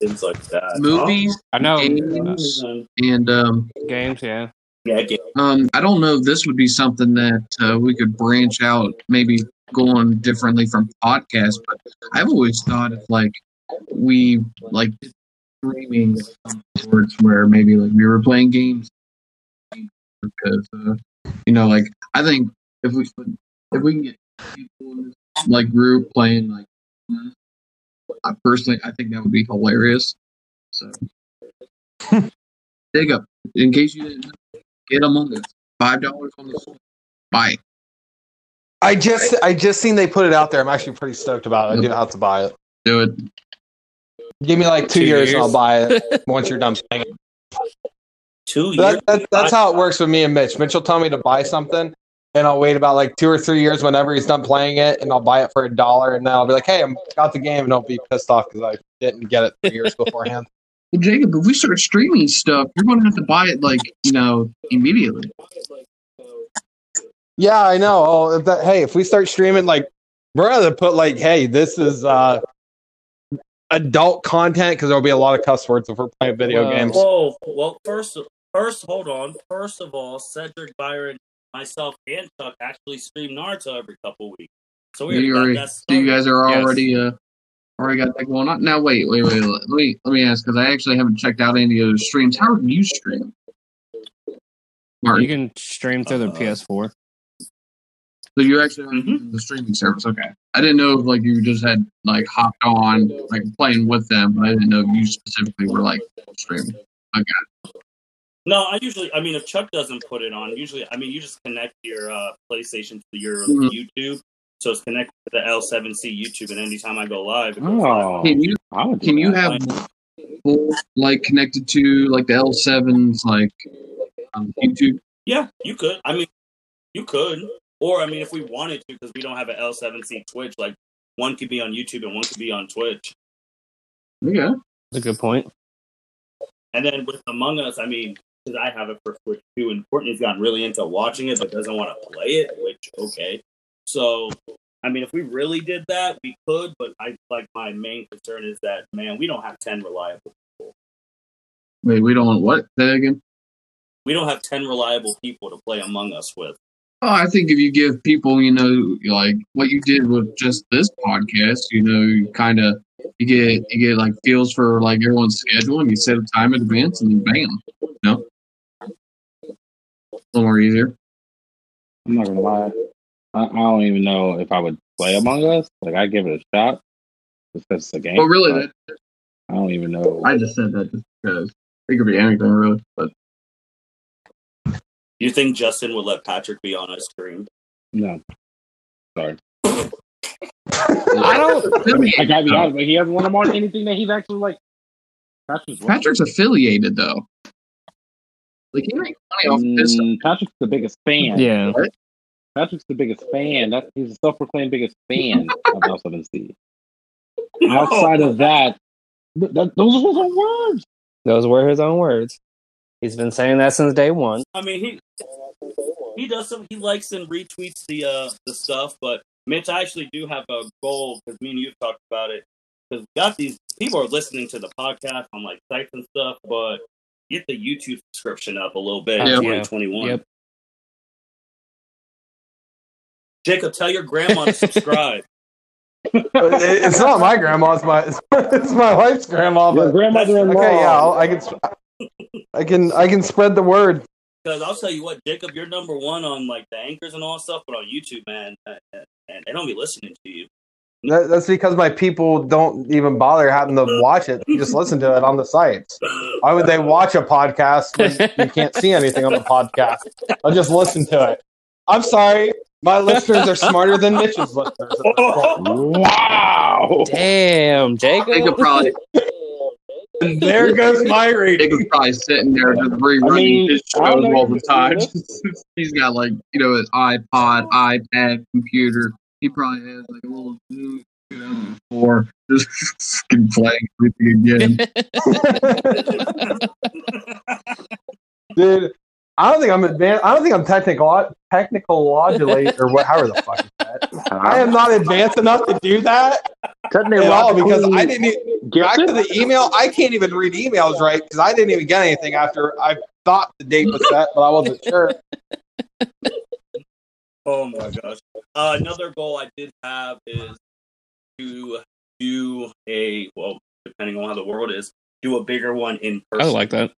S1: things like that.
S2: Movies
S4: I know
S2: Games. And um,
S4: games, yeah.
S1: yeah, ga-
S2: Um, I don't know if this would be something that uh, we could branch out, maybe going differently from podcasts, but I've always thought if like we like did streaming of some sorts where maybe like we were playing games because uh, you know like I think if we if we can get people in this like group playing like I personally I think that would be hilarious. So dig up in case you didn't know, get Among Us five dollars on the Switch. Buy it.
S5: I just I just seen they put it out there. I'm actually pretty stoked about it. I do have to buy it.
S2: Do it.
S5: Give me like two,
S4: Two
S5: years, and? I'll buy it once you're done playing it.
S1: two years.
S5: That, that, that's how it works with me and Mitch. Mitch will tell me to buy something, and I'll wait about like two or three years whenever he's done playing it, and I'll buy it for a dollar, and then I'll be like, "Hey, I'm got the game," and I'll be pissed off because I didn't get it three years beforehand.
S2: Well, Jacob, if we start streaming stuff, you're going to have to buy it like you know immediately.
S5: Yeah, I know. Oh, if that, hey, if we start streaming, like, we're gonna put like, "Hey, this is uh adult content," because there'll be a lot of cuss words if we're playing video
S4: Well,
S5: games.
S1: Whoa, well, first, first, hold on. First of all, Cedric, Byron, myself, and Chuck actually stream Naruto every couple weeks. So we
S2: You
S1: already
S2: already,
S1: got that
S2: so you guys are
S4: Yes.
S2: already uh already got that going on. Now wait, wait, wait. Let me let me ask because I actually haven't checked out any of those streams. How do you stream? Martin,
S4: You can stream through the
S1: Uh,
S4: PS4.
S2: so you actually have
S1: Mhm.
S2: the streaming service. Okay, I didn't know if like you just had like hopped on like playing with them, but I didn't know if you specifically were like streaming.
S1: No, I usually, I mean, if Chuck doesn't put it on, usually, I mean, you just connect your uh, PlayStation to your
S2: Mhm.
S1: YouTube. So it's connected to the L7C YouTube, and anytime I go live, it goes
S3: Oh,
S1: live.
S2: Can you
S3: I would do
S2: can you have multiple, like connected to like the L7s like on YouTube?
S1: Yeah, you could. I mean, you could. Or, I mean, if we wanted to, because we don't have an L7C Twitch, like one could be on YouTube and one could be on Twitch.
S2: Yeah.
S4: That's a good point.
S1: And then with Among Us, I mean, because I have it for Twitch too, and Courtney's gotten really into watching it but doesn't want to play it, which, okay. So, I mean, if we really did that, we could. But I like my main concern is that man, we don't have ten reliable. People.
S2: Wait, we don't want what? That again.
S1: We don't have ten reliable people to play Among Us with.
S2: Oh, I think if you give people, you know, like what you did with just this podcast, you know, you kind of you get you get like feels for like everyone's schedule, and you set a time in advance, and then bam, you know, a little more easier.
S3: I'm not gonna lie. I, I don't even know if I would play Among Us. Like I give it a shot just 'cause it's a game.
S2: But really,
S3: but
S2: that,
S3: I don't even know.
S2: I just said that just because it could be anything, really. But
S1: You think Justin would let Patrick be on a stream?
S3: no. Sorry.
S4: I don't.
S3: I gotta be honest, but he hasn't won him on anything that he's actually like. Patrick's.
S2: Patrick's affiliated though. Like he makes money off of this stuff.
S3: Mm, Patrick's the biggest fan.
S4: Yeah.
S3: Patrick's the biggest fan. That he's a self-proclaimed biggest fan of House of MC. Outside of that, th- that, those are his own words.
S4: Those were his own words. He's been saying that since day one.
S1: I mean, he he does some. He likes and retweets the uh the stuff. But Mitch, I actually do have a goal because me and you talked about it. Because got these people are listening to the podcast on like sites and stuff, but get the YouTube subscription up a little bit
S2: Yeah.
S1: in 2021.
S4: Yep.
S1: Jacob, tell your grandma to subscribe.
S5: It's not my grandma. It's my it's my wife's grandma.
S3: Your
S5: But
S3: grandmother-in-law.
S5: okay, yeah, I'll, I can I can I can spread the word.
S1: Because I'll tell you what, Jacob, you're number one on like the anchors and all stuff, but on YouTube, man, uh, uh, and they don't be listening to you.
S5: That, that's because my people don't even bother having to watch it. They just listen to it on the sites. Why would they watch a podcast when you can't see anything on the podcast? I'll just listen to it. I'm sorry, my listeners are smarter than Mitch's listeners.
S3: Wow.
S4: Damn,
S2: Jacob
S4: Jacob.
S2: probably
S5: And there goes my rating.
S2: Jacob's probably sitting there just rerunning
S3: I mean,
S2: his
S3: I don't
S2: shows all the time. He's got like you know his iPod, iPad, computer. He probably has like a little Zoom 2004, just fucking playing everything again.
S5: Dude, I don't think I'm advanced. I don't think I'm technical, technical technologically, or what, however the fuck is that. I am not advanced enough to do that
S3: Technically,
S5: at all because I didn't. e- Back to the email, I can't even read emails right because I didn't even get anything after I thought the date was set, but I wasn't sure.
S1: Oh my gosh. Uh, another goal I did have is to do a, well, depending on how the world is, do a bigger one in person.
S4: I like that.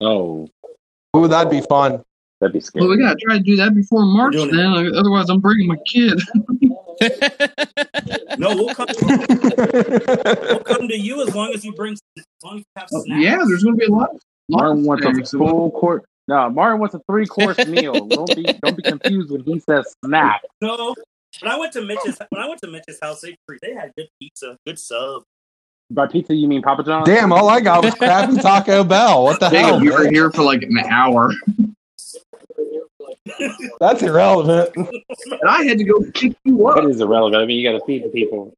S3: Oh,
S5: Ooh, that'd be fun.
S3: that'd be scary.
S2: well, we gotta try to do that before March,
S1: doing it.
S2: then. Otherwise, I'm bringing my kid.
S1: No, we'll come, we'll come to you as long as you bring, as long as you have snacks.
S2: Oh, yeah, there's gonna be a lot.
S3: Martin
S2: lot
S3: wants
S2: of
S3: a full course. No, Martin wants a three course meal. Don't be don't be confused when he says snack.
S1: No. When I went to Mitch's, when I went to Mitch's house, they they had good pizza, good sub.
S3: By pizza, you mean Papa John's?
S5: Damn, all I got was crap and Taco Bell. What the hell?
S2: Jacob, you were here for like an hour,
S5: That's irrelevant.
S2: and I had to go pick you up.
S3: That is irrelevant. I mean, you got to feed the people.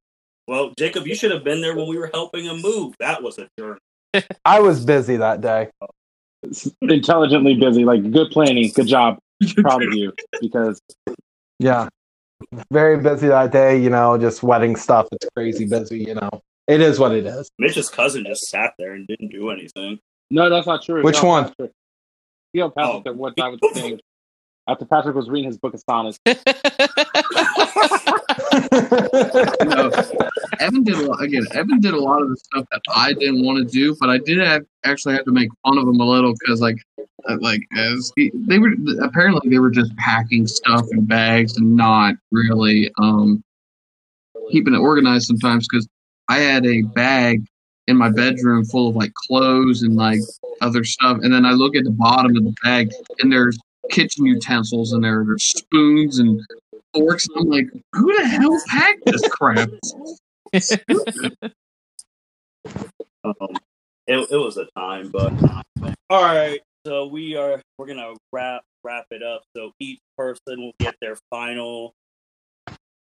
S1: Well, Jacob, you should have been there when we were helping him move. That was a journey.
S5: I was busy that day. Oh.
S3: Intelligently busy, like good planning. Good job. Proud of you because
S5: Yeah. Very busy that day, you know, just wedding stuff. It's crazy busy, you know. It is what it is.
S1: Mitch's cousin just sat there and didn't do anything.
S3: no, that's not true.
S5: Which
S3: No,
S5: one?
S3: that's not true. You know, Patrick
S1: Oh.
S3: said one time with the after Patrick was reading his book of sonnets.
S2: No, Evan did a lot, again. Evan did a lot of the stuff that I didn't want to do, but I did have, actually have to make fun of him a little because, like, uh, like as he, they were apparently they were just packing stuff in bags and not really um keeping it organized sometimes because I had a bag in my bedroom full of like clothes and like other stuff, and then I look at the bottom of the bag and there's kitchen utensils and there, there's spoons and forks, and I'm like, who the hell packed this crap?
S1: Um, it, it was a time, but all right. So we are we're gonna wrap wrap it up. So each person will get their final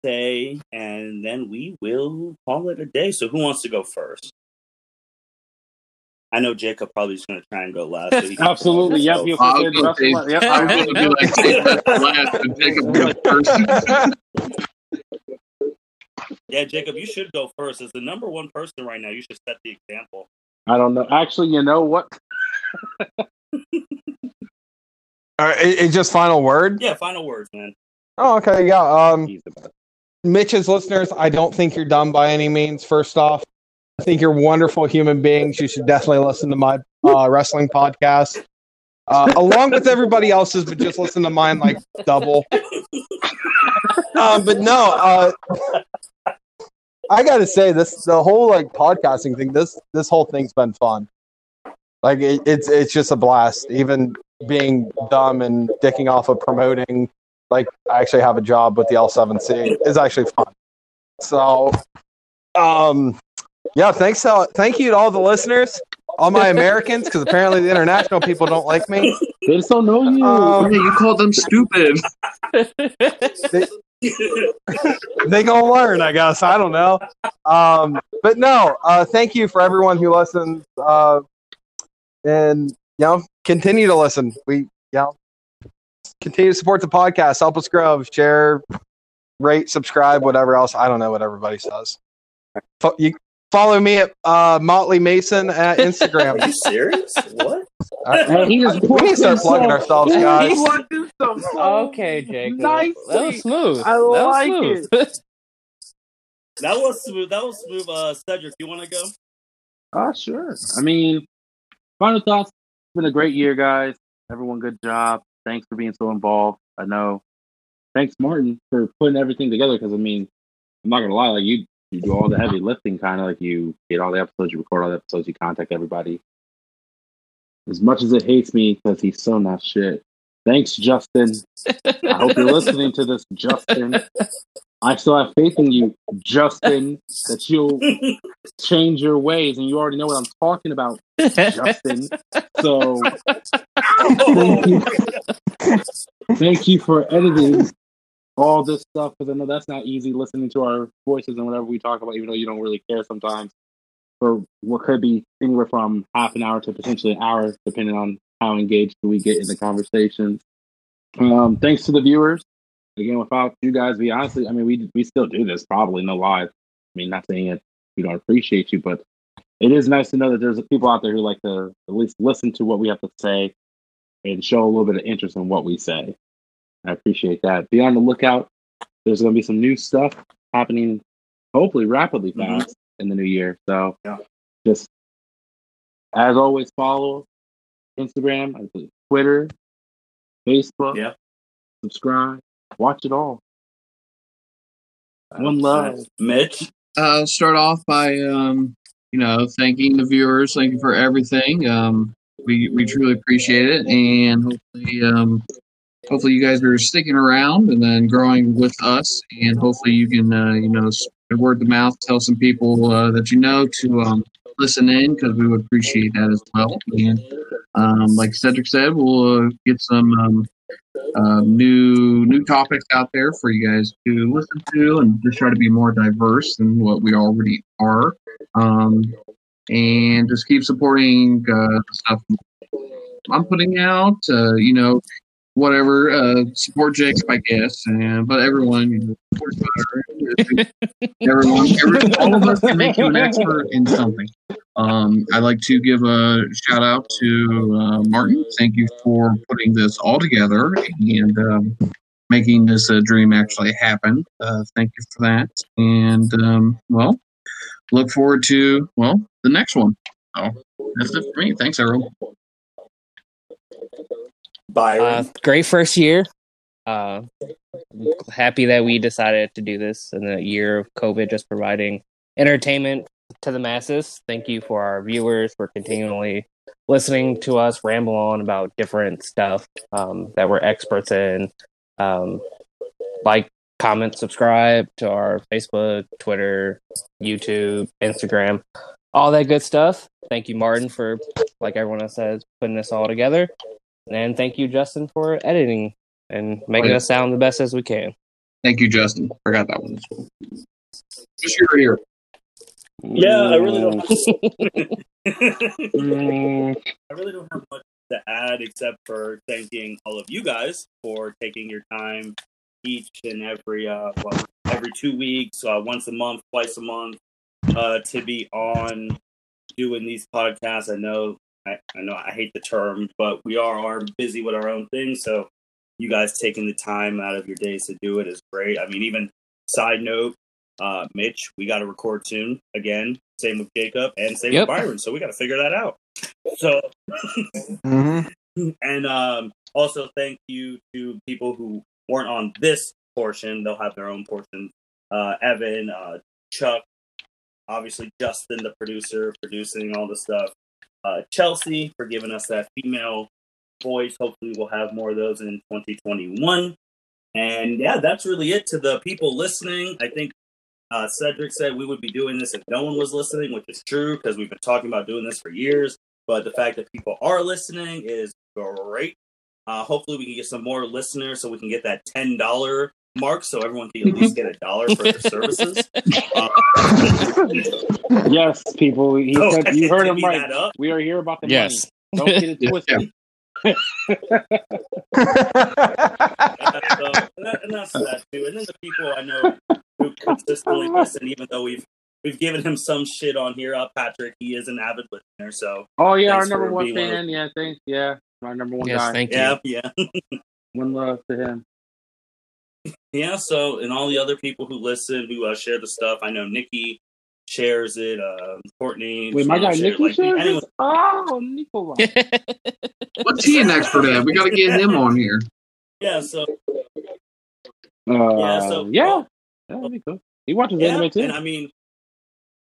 S1: say, and then we will call it a day. So who wants to go first? I know Jacob probably is gonna try and go last. So he
S3: Absolutely. Yep. He'll
S2: I
S3: say
S2: was gonna
S3: best
S2: say-
S3: one. Yep.
S2: I was going to be like, take that for last and take go first.
S1: Yeah, Jacob, you should go first. As the number one person right now, you should set the example.
S3: I don't know. Actually, you know what?
S5: All right, it, it's just final word.
S1: Yeah, final words, man.
S5: Oh, okay, yeah. Um,
S3: He's the best.
S5: Mitch's listeners, I don't think you're dumb by any means. First off, I think you're wonderful human beings. You should definitely listen to my uh, wrestling podcast, uh, along with everybody else's, but just listen to mine like double. um, but no, uh, I got to say this: the whole like podcasting thing. This this whole thing's been fun. Like it, it's it's just a blast. Even being dumb and dicking off of promoting like I actually have a job with the L7C is actually fun. So, um, yeah, thanks. To, thank you to all the listeners, all my Americans, because apparently the international people don't like me.
S3: They just don't know you.
S5: Um,
S2: you call them stupid.
S5: they gonna learn, I guess. I don't know. Um, but no, uh, thank you for everyone who listens, uh, and you know, continue to listen. We, you know, continue to support the podcast. Help us grow. Share, rate, subscribe, whatever else. I don't know what everybody says. Fo- you follow me at uh, Motley Mason at Instagram.
S1: Are you serious? what?
S5: Uh,
S3: he just
S5: we need to start plugging ourselves, guys.
S4: Okay, Jacob.
S3: Nicely.
S4: That was smooth.
S3: I
S4: That was
S3: like
S4: smooth.
S1: That was smooth. That was smooth. Uh, Cedric, you want to go?
S3: Oh, sure. I mean, final thoughts. It's been a great year, guys. Everyone, good job. Thanks for being so involved. I know. Thanks, Martin, for putting everything together. Because I mean, I'm not gonna lie, like you, you do all the heavy lifting, kind of like you get all the episodes, you record all the episodes, you contact everybody. As much as it hates me because he's so not shit. Thanks, Justin. I hope you're listening to this, Justin. I still have faith in you, Justin, that you'll change your ways, and you already know what I'm talking about, Justin. So thank you, thank you for editing all this stuff because I know that's not easy listening to our voices and whatever we talk about, even though you don't really care sometimes. For what could be anywhere from half an hour to potentially an hour, depending on how engaged we get in the conversation. Um, thanks to the viewers. Again, without you guys, we honestly, I mean, we we still do this probably no live. I mean, not saying it, we don't appreciate you, but it is nice to know that there's people out there who like to at least listen to what we have to say and show a little bit of interest in what we say. I appreciate that. Be on the lookout. There's going to be some new stuff happening, hopefully rapidly
S1: Mhm.
S3: fast in the new year. So,
S1: Yeah.
S3: just as always, follow Instagram, Twitter, Facebook.
S1: Yeah.
S3: Subscribe. Watch it all. One love.
S1: Mitch.
S2: uh, start off by um, you know thanking the viewers. Thank you for everything. Um, we we truly appreciate it, and hopefully, um, hopefully you guys are sticking around and then growing with us, and hopefully you can uh, you know word of mouth, tell some people uh, that you know to um, listen in because we would appreciate that as well. And um, like Cedric said, we'll uh, get some. Um, uh, new new topics out there for you guys to listen to and just try to be more diverse than what we already are um, and just keep supporting uh, stuff i'm putting out uh, you know whatever uh, support jacob i guess and but everyone you know, support Tyler. Everyone every, all of us can make you an expert in something um, I'd like to give a shout out to uh, Martin. Thank you for putting this all together and um, making this uh, dream actually happen. Uh, thank you for that. And um, well, look forward to well the next one. So that's it for me. Thanks, everyone.
S1: Bye.
S4: Uh, great first year. Uh, happy that we decided to do this in the year of COVID, just providing entertainment to the masses. Thank you for our viewers for continually listening to us ramble on about different stuff um, that we're experts in. Um, like, comment, subscribe to our Facebook, Twitter, YouTube, Instagram, all that good stuff. Thank you, Martin, for, like everyone else says, putting this all together. And thank you, Justin, for editing and making
S2: yeah.
S4: us sound the best as we can.
S2: Thank you, Justin. Forgot that one. Just you're here.
S1: yeah, I really don't.
S3: Mm,
S1: I really don't have much to add except for thanking all of you guys for taking your time each and every uh, well, every two weeks, uh, once a month, twice a month, uh, to be on doing these podcasts. I know, I, I know, I hate the term, but we are are busy with our own things. So you guys taking the time out of your days to do it is great. I mean, even side note, uh, Mitch, we got to record soon again. Same with Jacob and same
S4: Yep.
S1: with Byron. So we got to figure that out. So
S5: Mm-hmm.
S1: and um, also thank you to people who weren't on this portion. They'll have their own portion. Uh, Evan, uh, Chuck, obviously Justin, the producer, producing all the stuff. Uh, Chelsea for giving us that female voice. Hopefully, we'll have more of those in 2021. And yeah, that's really it to the people listening. I think uh, Cedric said we would be doing this if no one was listening, which is true because we've been talking about doing this for years. But the fact that people are listening is great. Uh, hopefully, we can get some more listeners so we can get that ten dollar mark, so everyone can at least get a dollar for their services. Uh,
S3: Yes, people. He
S1: so
S3: said you heard him right. We are here about the
S4: Yes.
S3: money. Don't get it twisted.
S1: Yeah, so, and, that, and that's that too. And then the people I know who consistently listen, even though we've we've given him some shit on here. Uh, Patrick, he is an avid listener, so
S3: Oh yeah, our
S1: Thanks
S3: number one
S1: being one of-
S3: fan. Yeah, thanks. Yeah, our number one
S4: Yes,
S3: guy.
S4: thank you.
S1: yeah, yeah.
S3: One love to him.
S1: Yeah, so and all the other people who listen, who uh, share the stuff. I know Nikki shares it. Uh, Courtney.
S3: Wait, my guy
S1: share it,
S3: Nicky
S1: like,
S3: shares
S1: anyone-
S3: this? Oh, Nikolai.
S2: What's he an expert at? We got to get him on here.
S1: Yeah, so
S3: Uh,
S1: Yeah, so-
S3: yeah, that'd be cool. He watches
S1: yeah,
S3: anime too.
S1: and I mean,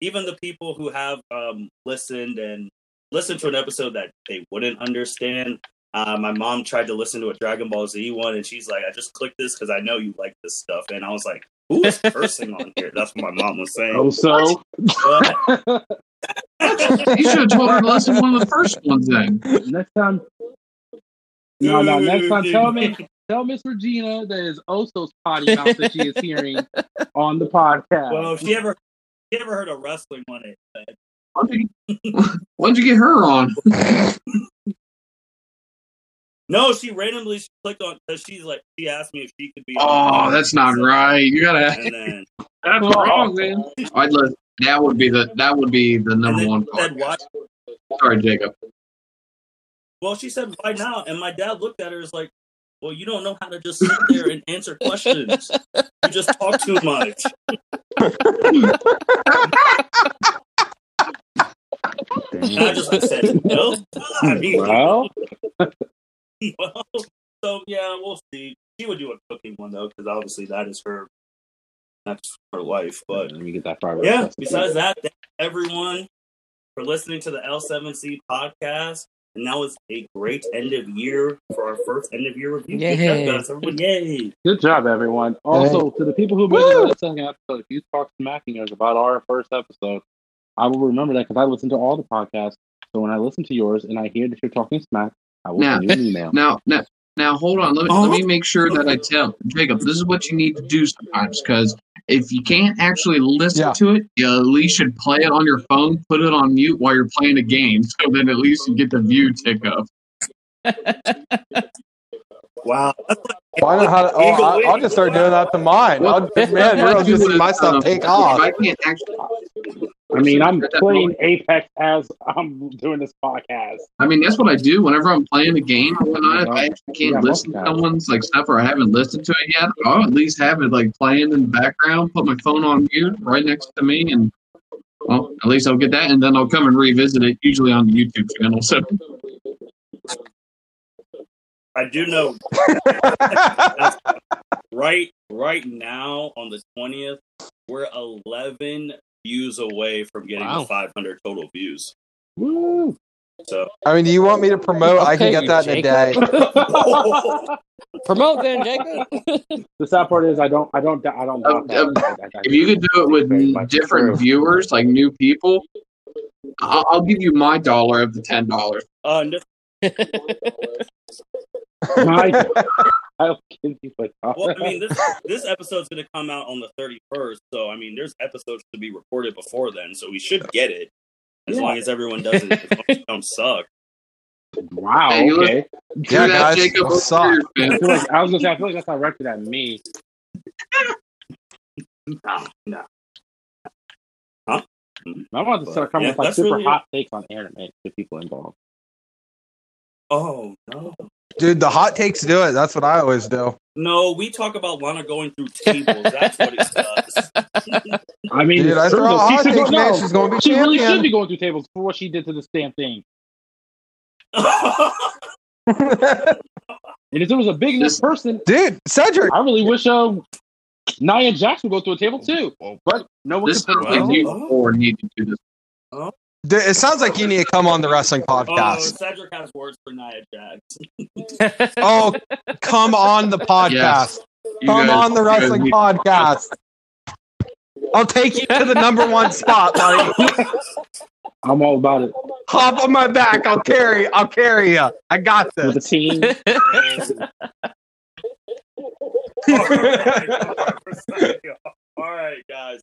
S1: even the people who have um, listened and listened to an episode that they wouldn't understand. Uh, my mom tried to listen to a Dragon Ball Z one, and she's like, "I just clicked this because I know you like this stuff." And I was like, "Who is cursing on here?" That's what my mom was saying.
S3: oh, so
S2: You should have told her to listen to one of the first ones then.
S3: next time. No, no. Next time, tell me, tell Miss Regina that is Osso's potty mouth that she is hearing on the podcast.
S1: Well, if she ever, she ever heard a wrestling one, it
S2: Why'd you, why'd you get her on?
S1: no, she randomly clicked on because she's like, she asked me if she could be.
S2: Oh,
S1: on
S2: that's not right. You gotta.
S1: And then,
S3: that's wrong, man.
S2: I'd let, that would be the that would be the number one
S1: said,
S2: Sorry, Jacob.
S1: Well, she said, "Why now?" And my dad looked at her as like, "Well, you don't know how to just sit there and answer questions. You just talk too much." And I just said, "No." I mean,
S3: Well,
S1: well, so yeah, we'll see. She would do a cooking one though, because obviously that is her. That's her life, but
S3: let me get that far.
S1: yeah. Besides that, thank everyone for listening to the L7C podcast. And that was a great end of year for our first end of year review. Good
S4: Yay.
S1: job, guys. Everyone, yay.
S3: Good job, everyone. Also, to the people who made it to the second episode, if you talk smacking us about our first episode, I will remember that because I listen to all the podcasts. So when I listen to yours and I hear that you're talking smack, I will
S2: Now-
S3: send you an email.
S2: Now, now, now, hold on. Let me, let me oh. make sure that I tell Jacob. This is what you need to do sometimes, because if you can't actually listen
S5: Yeah.
S2: to it, you at least should play it on your phone, put it on mute while you're playing a game, so then at least you get the view tick up.
S1: Wow.
S5: Why not? How, oh, I, I'll just start doing that to mine. I'll, man, you're gonna see my stuff um,
S2: take
S5: off.
S2: I can't actually,
S3: I mean, I'm playing Apex as I'm doing this podcast.
S2: I mean, that's what I do whenever I'm playing a game or whatnot. If I actually can't
S3: Yeah,
S2: listen to someone's like stuff or I haven't listened to it yet, I'll at least have it like playing in the background, put my phone on mute right next to me, and well, at least I'll get that, and then I'll come and revisit it, usually on the YouTube channel. So
S1: I do know right right now on the 20th, we're 11 views away from getting
S4: Wow.
S1: the 500 total views.
S3: Woo!
S1: So
S5: I mean, do you want me to promote? I can get that in a day.
S4: Promote then, Jacob.
S3: the sad part is I don't, I don't, I don't.
S2: Um,
S3: doubt
S2: um,
S3: that. I- I-
S2: if you could do it with different
S3: true.
S2: viewers, like new people, I'll, I'll give you my dollar of the ten dollars.
S1: uh, no-
S3: My- I'll give you a
S1: well, I mean, this this episode's going to come out on the 31st, so I mean, there's episodes to be recorded before then, so we should get it as
S3: Yeah.
S1: long as everyone doesn't if don't suck.
S3: Wow.
S2: Hey,
S3: okay.
S2: Do
S5: Yeah, guys,
S2: Jacob.
S5: what's
S2: over
S5: up?
S3: I, feel like, I was gonna say I feel like that's directed at me.
S1: No, no.
S3: I wanted to start coming
S1: Yeah,
S3: with like super
S1: really-
S3: hot takes on anime to people involved.
S1: Oh no.
S5: Dude, the hot takes do it. That's what I always do.
S1: No, we talk about Lana going through tables. That's what it does.
S3: I mean,
S5: Dude, I throw
S3: though.
S5: hot
S3: She should
S5: takes,
S3: go-
S5: man. She's going to be
S3: She really should be going through tables for what she did to this damn thing. And if there was a big enough person,
S5: Dude, Cedric.
S3: I really wish uh, Nia Jax would go through a table too. But no one
S2: This
S3: can put
S2: sounds
S3: her
S2: like
S3: down.
S2: you before need to do this.
S5: Dude, it sounds like you need to come on the wrestling
S1: oh,
S5: podcast.
S1: Cedric has words for Nia Jax.
S5: Oh, come on the podcast.
S2: Yes.
S5: Come
S2: guys-
S5: on the
S2: you guys
S5: wrestling podcast. I'll take you to the number one spot, buddy.
S3: I'm all about it
S5: Hop on my back. I'll carry. I'll carry you. I got
S3: with the
S5: this.
S3: team.
S1: All right, guys.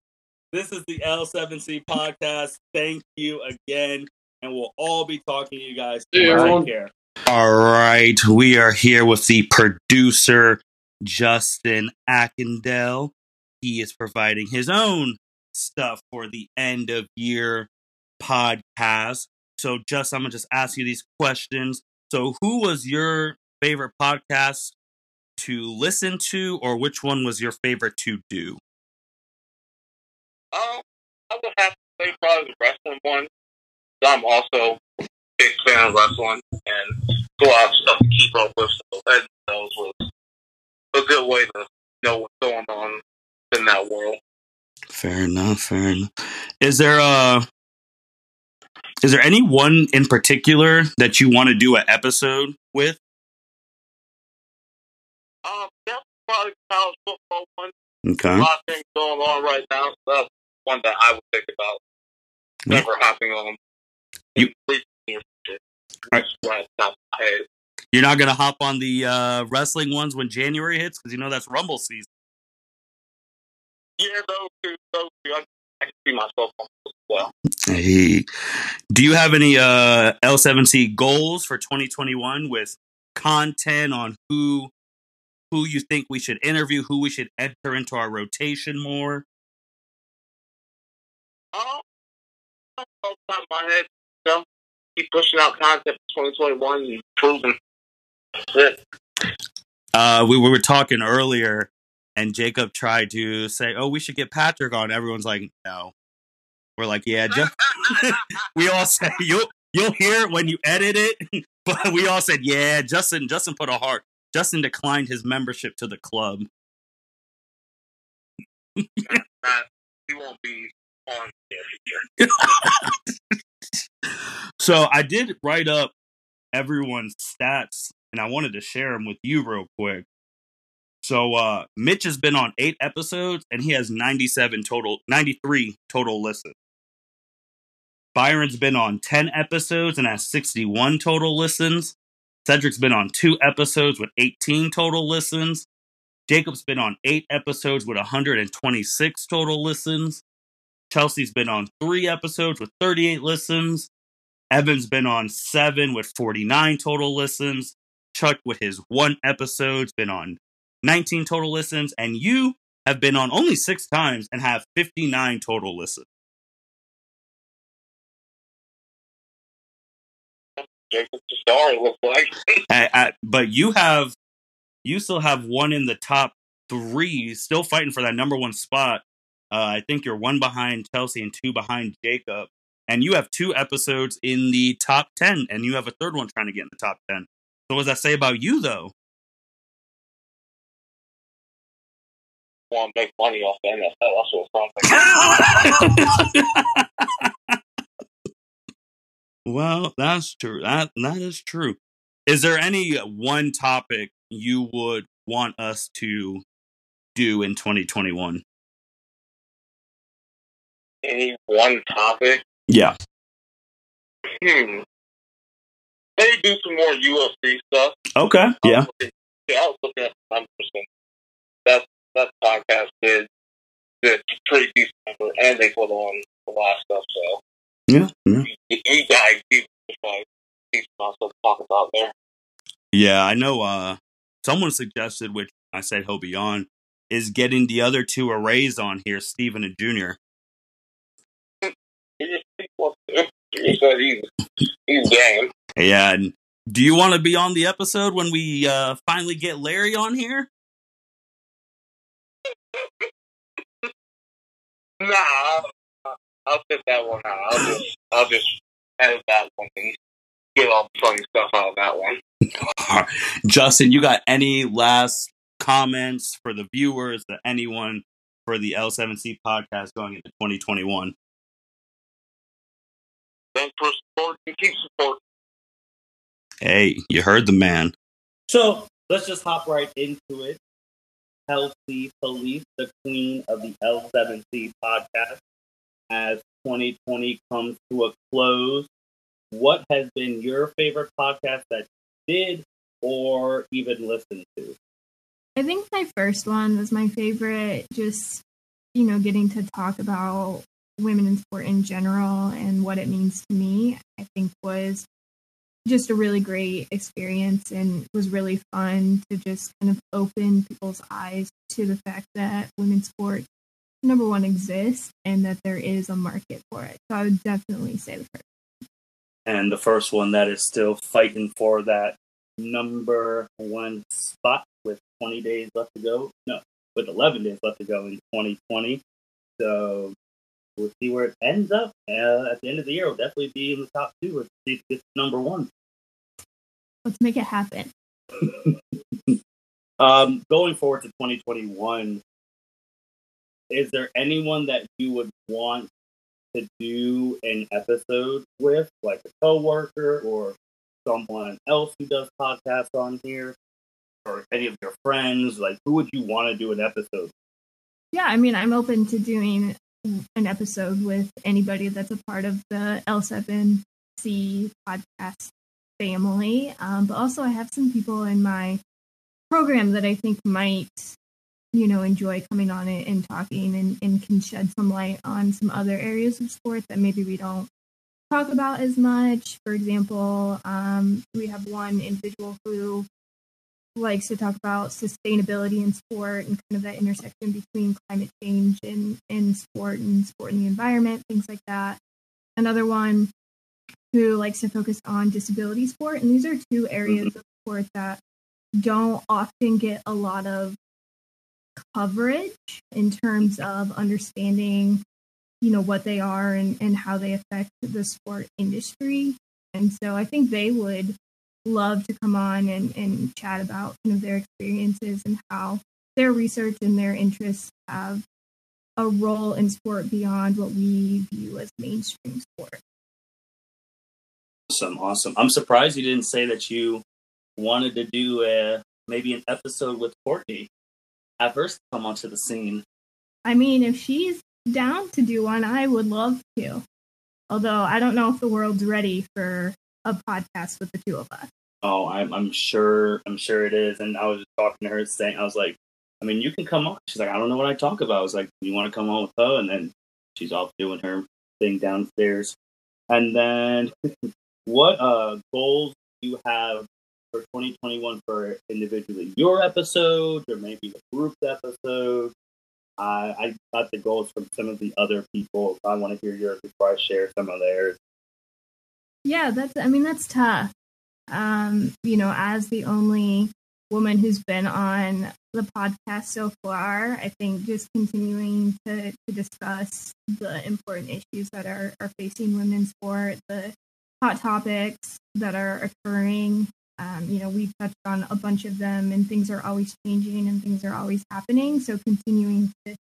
S1: This is the L7C podcast. Thank you again. And we'll all be talking to you guys.
S2: Yeah,
S1: Take care. All right. We are here with the producer, Justin Akindele. He is providing his own stuff for the end of year podcast. So, just I'm going to just ask you these questions. So, who was your favorite podcast to listen to, or which one was your favorite to do?
S6: Would have to say probably the wrestling one. I'm also a big fan of wrestling and go out of stuff to keep up with. So that those was a good way to know what's going on in that world.
S1: Fair enough. Fair enough. Is there a is there any one in particular that you want to do an episode with?
S6: Um, that's probably college football one.
S1: Okay.
S6: A lot of things going on right now. So one that I would think about
S1: Yeah.
S6: never hopping on.
S1: You-
S6: in the near future.
S1: Alright.
S6: That's right off my head.
S1: You're not gonna hop on the uh, wrestling ones when January hits because you know that's Rumble season.
S6: Yeah, those two, those two. I, I can see myself on those as well.
S1: Hey, do you have any uh, L7C goals for 2021 with content on who who you think we should interview, who we should enter into our rotation more?
S6: The top of my head, you know, keep pushing out content for 2021 and.
S1: Uh, we, we were talking earlier, and Jacob tried to say, "Oh, we should get Patrick on." Everyone's like, "No." We're like, "Yeah." Just we all said you'll you'll hear it when you edit it, but we all said, "Yeah." Justin Justin put a heart. Justin declined his membership to the club.
S6: He won't be on.
S1: So I did write up everyone's stats, and I wanted to share them with you real quick. So uh, Mitch has been on eight episodes, and he has ninety-seven total, ninety-three total listens. Byron's been on ten episodes and has sixty-one total listens. Cedric's been on two episodes with eighteen total listens. Jacob's been on eight episodes with 126 total listens. Chelsea's been on three episodes with 38 listens. Evan's been on seven with 49 total listens. Chuck, with his one episode's been on 19 total listens. And you have been on only six times and have 59 total listens.
S6: Like.
S1: I- but you have, you still have one in the top three, still fighting for that number one spot. Uh, I think you're one behind Chelsea and two behind Jacob. And you have two episodes in the top 10, and you have a third one trying to get in the top 10. So, what does that say about you, though?
S6: want to make money off the NFL. That's what it
S1: well, that's true. That that is true. Is there any one topic you would want us to do in 2021?
S6: Any one topic?
S1: Yeah.
S6: Hmm. Maybe do some more UFC stuff.
S1: Okay. Yeah.
S6: I yeah, I was looking at numbers and that that podcast did did pretty decent number, and they put on a lot of stuff. So
S1: Yeah. yeah.
S6: you, you guys deep decent amount of talk about there.
S7: Yeah, I know. Uh, someone suggested, which I said he'll be on, is getting the other two arrays on here, Steven and Junior.
S6: He just he wants said he's he's game.
S7: Yeah, and do you want to be on the episode when we uh, finally get Larry on here?
S6: Nah, I'll, I'll that one out. I'll just I'll just edit that one and get all the funny stuff out of that one.
S7: Justin, you got any last comments for the viewers, the anyone for the L7C podcast going into 2021?
S6: Thanks for supporting. Keep supporting.
S7: Hey, you heard the man.
S1: So let's just hop right into it. Chelsea Police, the queen of the L7C podcast, as 2020 comes to a close. What has been your favorite podcast that you did or even listened to?
S8: I think my first one was my favorite, just, you know, getting to talk about women in sport in general and what it means to me, I think was just a really great experience and was really fun to just kind of open people's eyes to the fact that women's sport number one exists and that there is a market for it. So I would definitely say the first.
S1: And the first one that is still fighting for that number one spot with 20 days left to go. No, with 11 days left to go in 2020. So we'll see where it ends up. Uh, at the end of the year, we'll definitely be in the top two. Let's see if it gets number one.
S8: Let's make it happen.
S1: um, going forward to 2021, is there anyone that you would want to do an episode with, like a coworker or someone else who does podcasts on here, or any of your friends? Like, who would you want to do an episode?
S8: Yeah, I mean, I'm open to doing an episode with anybody that's a part of the L7C podcast family. Um, but also, I have some people in my program that I think might, you know, enjoy coming on it and talking and, and can shed some light on some other areas of sport that maybe we don't talk about as much. For example, um, we have one individual who likes to talk about sustainability in sport and kind of that intersection between climate change and, and sport and sport and the environment, things like that. Another one who likes to focus on disability sport. And these are two areas mm-hmm. of sport that don't often get a lot of coverage in terms of understanding, you know, what they are and, and how they affect the sport industry. And so I think they would love to come on and, and chat about kind of their experiences and how their research and their interests have a role in sport beyond what we view as mainstream sport.
S1: Awesome, awesome. I'm surprised you didn't say that you wanted to do a, maybe an episode with Courtney. Have her come onto the scene.
S8: I mean, if she's down to do one, I would love to. Although I don't know if the world's ready for a podcast with the two of us.
S1: Oh, I'm, I'm sure. I'm sure it is. And I was talking to her, saying, I was like, I mean, you can come on. She's like, I don't know what I talk about. I was like, you want to come on with her? And then she's off doing her thing downstairs. And then, what uh, goals do you have for 2021 for individually your episode or maybe the group episode? I got the goals from some of the other people. I want to hear yours before I share some of theirs.
S8: Yeah, that's. I mean, that's tough. Um, you know, as the only woman who's been on the podcast so far, I think just continuing to, to discuss the important issues that are, are facing women in sport, the hot topics that are occurring. Um, you know, we've touched on a bunch of them, and things are always changing and things are always happening. So, continuing to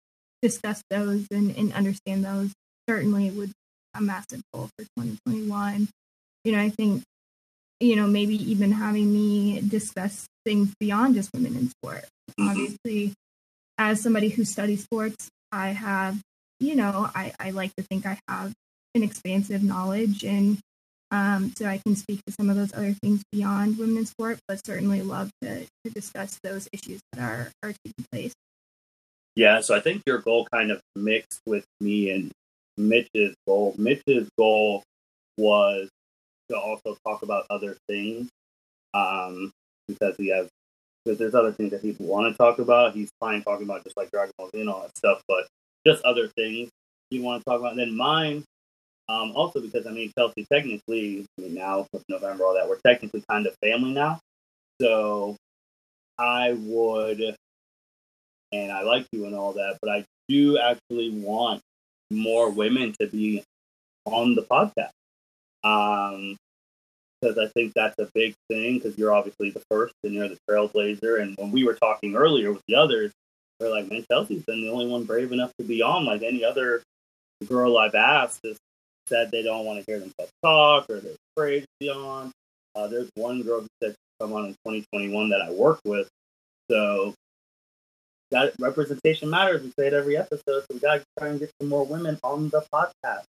S8: discuss those and, and understand those certainly would a massive goal for 2021. You know, I think you know, maybe even having me discuss things beyond just women in sport. Mm-hmm. Obviously, as somebody who studies sports, I have, you know, I, I like to think I have an expansive knowledge and um, so I can speak to some of those other things beyond women in sport, but certainly love to, to discuss those issues that are, are taking place.
S1: Yeah, so I think your goal kind of mixed with me and Mitch's goal. Mitch's goal was to also talk about other things um, because we have because there's other things that people want to talk about. He's fine talking about just like Dragon Ball Z and all that stuff, but just other things he want to talk about. And then mine, um, also because I mean Chelsea technically, I mean now with November all that, we're technically kind of family now. So I would, and I like you and all that, but I do actually want more women to be on the podcast. Um, because I think that's a big thing. Because you're obviously the first, and you're the trailblazer. And when we were talking earlier with the others, they're like, "Man, Chelsea's been the only one brave enough to be on." Like any other girl I've asked has said they don't want to hear themselves talk, or they're afraid to be on. Uh, there's one girl who said come on in 2021 that I work with. So that representation matters. We say it every episode, so we got to try and get some more women on the podcast.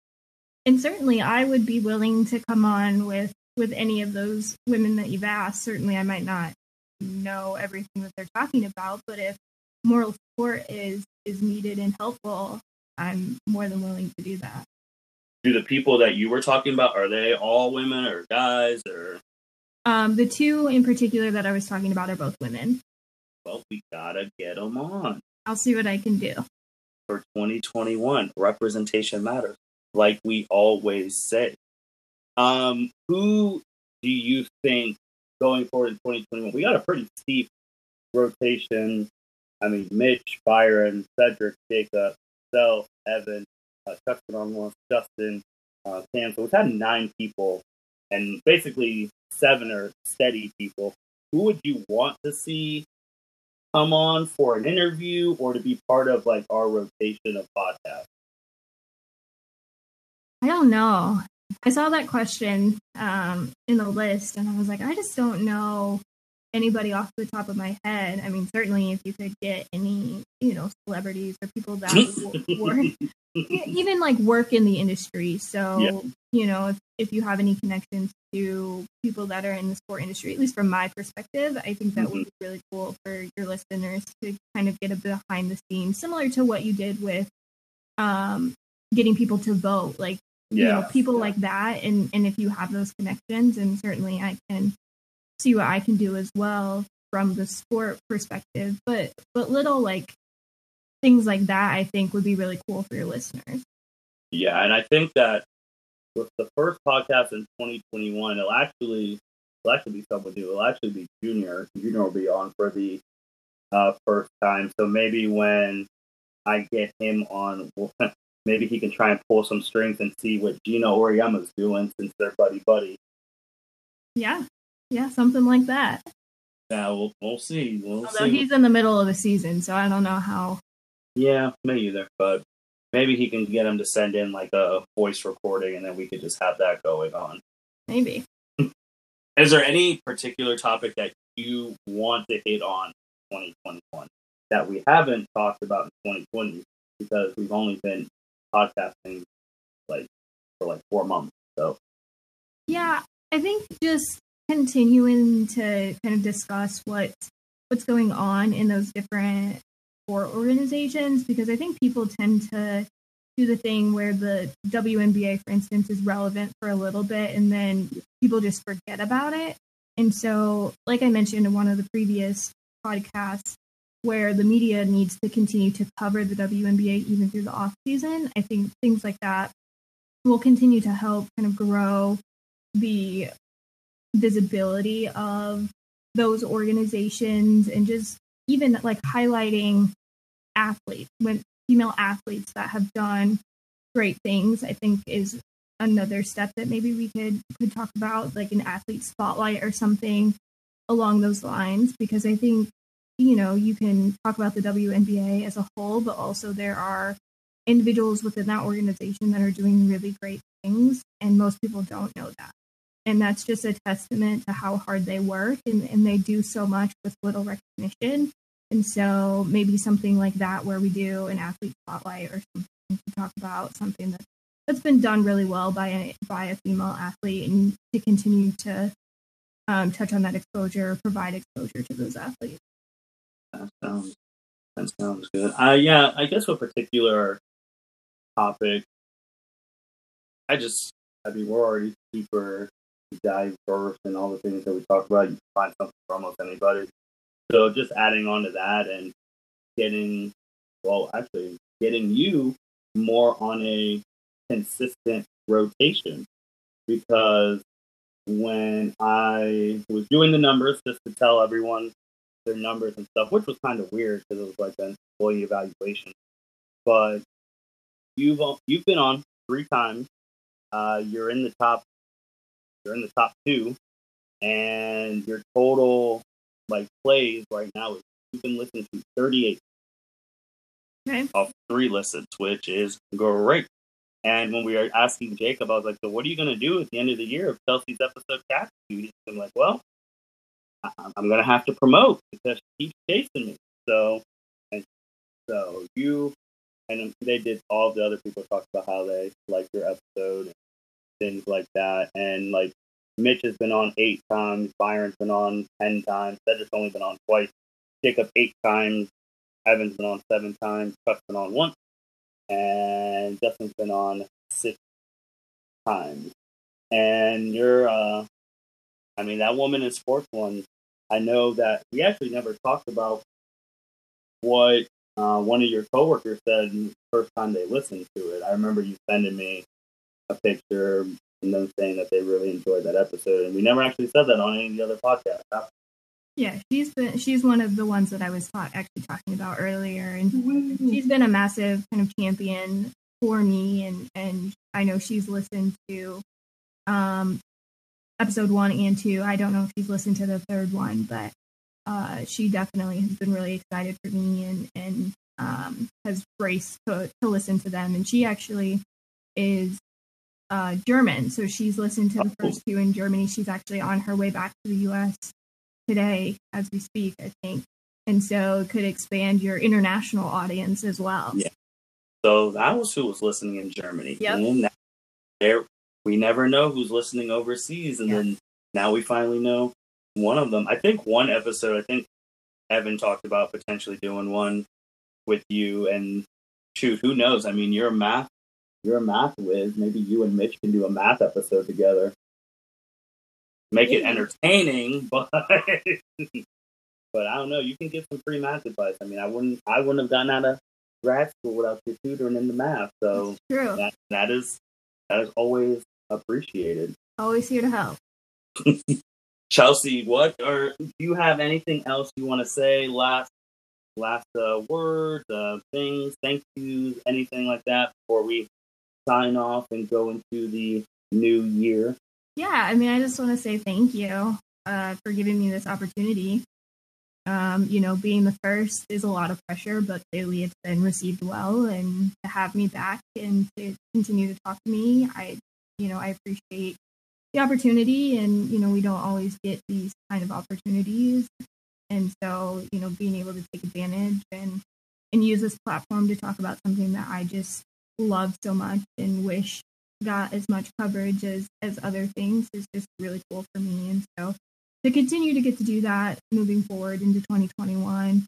S8: And certainly, I would be willing to come on with with any of those women that you've asked. Certainly, I might not know everything that they're talking about, but if moral support is is needed and helpful, I'm more than willing to do that.
S1: Do the people that you were talking about are they all women or guys or?
S8: Um, the two in particular that I was talking about are both women.
S1: Well, we gotta get them on.
S8: I'll see what I can do.
S1: For 2021, representation matters, like we always say. Um, who do you think going forward in 2021? We got a pretty steep rotation. I mean, Mitch, Byron, Cedric, Jacob, Sel, Evan, uh, on one, Justin, uh, Sam. So we've had nine people, and basically seven are steady people. Who would you want to see come on for an interview or to be part of like our rotation of podcasts?
S8: I don't know. I saw that question um, in the list, and I was like, I just don't know anybody off the top of my head. I mean, certainly if you could get any, you know, celebrities or people that work, even like work in the industry. So, yeah. you know, if, if you have any connections to people that are in the sport industry, at least from my perspective, I think that mm-hmm. would be really cool for your listeners to kind of get a behind the scenes, similar to what you did with um, getting people to vote. Like, yeah. you know, people like that. And, and if you have those connections, and certainly I can see what I can do as well from the sport perspective. But but little like things like that I think would be really cool for your listeners.
S1: Yeah, and I think that with the first podcast in 2021, it'll actually it'll actually be someone new. It'll actually be Junior. Junior will be on for the uh, first time. So maybe when I get him on, maybe he can try and pull some strings and see what Geno Auriemma's doing since they're buddy buddy.
S8: Yeah, yeah, something like that.
S1: Yeah, we'll, we'll see. We'll see.
S8: Although
S1: see.
S8: he's in the middle of the season, so I don't know how.
S1: Yeah, me either. But maybe he can get him to send in like a voice recording, and then we could just have that going on.
S8: Maybe.
S1: Is there any particular topic that you want to hit on 2021 that we haven't talked about in 2020 because we've only been podcasting like for like four months? So.
S8: Yeah, I think just continuing to kind of discuss what what's going on in those different sport organizations because I think people tend to do the thing where the WNBA, for instance, is relevant for a little bit and then people just forget about it. And so, like I mentioned in one of the previous podcasts, where the media needs to continue to cover the WNBA even through the off season, I think things like that will continue to help kind of grow the visibility of those organizations and just even like highlighting athletes when female athletes that have done great things i think is another step that maybe we could could talk about like an athlete spotlight or something along those lines because i think you know you can talk about the WNBA as a whole but also there are individuals within that organization that are doing really great things and most people don't know that and that's just a testament to how hard they work and, and they do so much with little recognition. And so maybe something like that where we do an athlete spotlight or something to talk about something that that's been done really well by a by a female athlete and to continue to um, touch on that exposure, provide exposure to those athletes.
S1: That sounds that sounds good. Uh, yeah, I guess a particular topic. I just, I mean, we're already super diverse and all the things that we talk about. You can find something for almost anybody. So just adding on to that and getting, well, actually getting you more on a consistent rotation because when I was doing the numbers just to tell everyone their numbers and stuff, which was kind of weird because it was like an employee evaluation. But you've you've been on three times. Uh, you're in the top. You're in the top two, and your total like plays right now is you've been listening to 38
S8: Okay.
S1: of three listens, which is great. And when we were asking Jacob, I was like, "So what are you going to do at the end of the year if Chelsea's episode catches you?" He's been like, "Well, I'm going to have to promote because she keeps chasing me." So, and so you and they did all the other people talked about how they liked your episode and things like that. And like Mitch has been on eight times, Byron's been on ten times, Cedric's only been on twice, Jacob eight times, Evan's been on seven times, Chuck's been on once, and Justin's been on six times. And you're, uh, I mean, that woman in sports one, I know that we actually never talked about what uh, one of your coworkers said the first time they listened to it. I remember you sending me a picture and them saying that they really enjoyed that episode, and we never actually said that on any of the other podcasts.
S8: Yeah, she's been she's one of the ones that I was ta- actually talking about earlier, and she's been a massive kind of champion for me, and and I know she's listened to um episode one and two. I don't know if she's listened to the third one, but uh, she definitely has been really excited for me and and um, has raced to to listen to them, and she actually is uh, German, so she's listened to the first two in Germany. She's actually on her way back to the U.S. today as we speak, I think, and so it could expand your international audience as well.
S1: Yeah. So that was who was listening in Germany.
S8: Yep.
S1: And that- there, we never know who's listening overseas, and
S8: Yeah.
S1: then now we finally know one of them. I think one episode. I think Evan talked about potentially doing one with you, and shoot, who knows? I mean, you're a math, you're a math whiz. Maybe you and Mitch can do a math episode together. Make it entertaining, but but I don't know. You can give some free math advice. I mean, I wouldn't, I wouldn't have gotten out of grad school without your tutoring in the math. So
S8: True.
S1: that that is that is always appreciated.
S8: Always here to help.
S1: Chelsea, what or do you have anything else you want to say? Last last uh, words, uh, things, thank yous, anything like that before we sign off and go into the new year.
S8: Yeah, I mean, I just want to say thank you uh, for giving me this opportunity. Um, you know, being the first is a lot of pressure, but clearly it's been received well. And to have me back and to continue to talk to me, I, you know, I appreciate the opportunity. And you know, we don't always get these kind of opportunities, and so you know, being able to take advantage and and use this platform to talk about something that I just love so much and wish got as much coverage as as other things is just really cool for me and so to continue to get to do that moving forward into 2021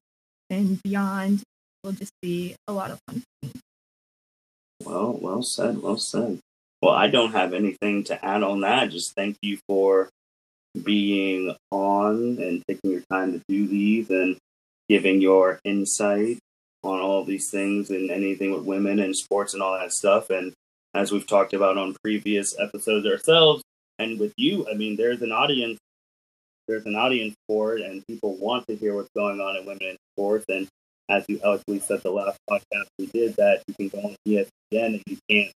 S8: and beyond will just be a lot of fun
S1: Well, well said, well said. Well, I don't have anything to add on that. Just thank you for being on and taking your time to do these and giving your insight on all these things and anything with women and sports and all that stuff. And as we've talked about on previous episodes ourselves and with you, I mean, there's an audience. There's an audience for it, and people want to hear what's going on in women in sports. And as you eloquently said the last podcast we did, that you can go on ESPN and you can't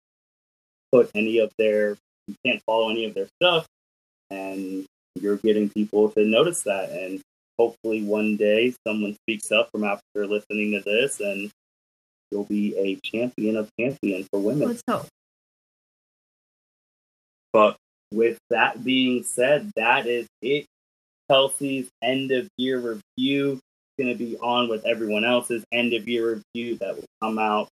S1: put any of their, you can't follow any of their stuff, and you're getting people to notice that. And hopefully one day someone speaks up from after listening to this, and you'll be a champion of champion for women.
S8: let's hope
S1: But with that being said, that is it. Chelsea's end of year review is going to be on with everyone else's end of year review that will come out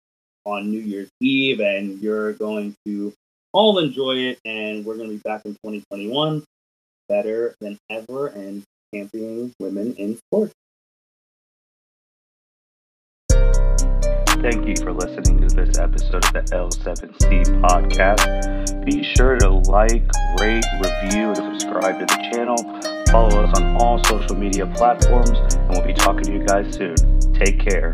S1: on New Year's Eve, and you're going to all enjoy it. And we're going to be back in 2021 better than ever and championing women in sports. Thank you for listening to this episode of the L7C podcast. Be sure to like, rate, review, and subscribe to the channel. Follow us on all social media platforms, and we'll be talking to you guys soon. Take care.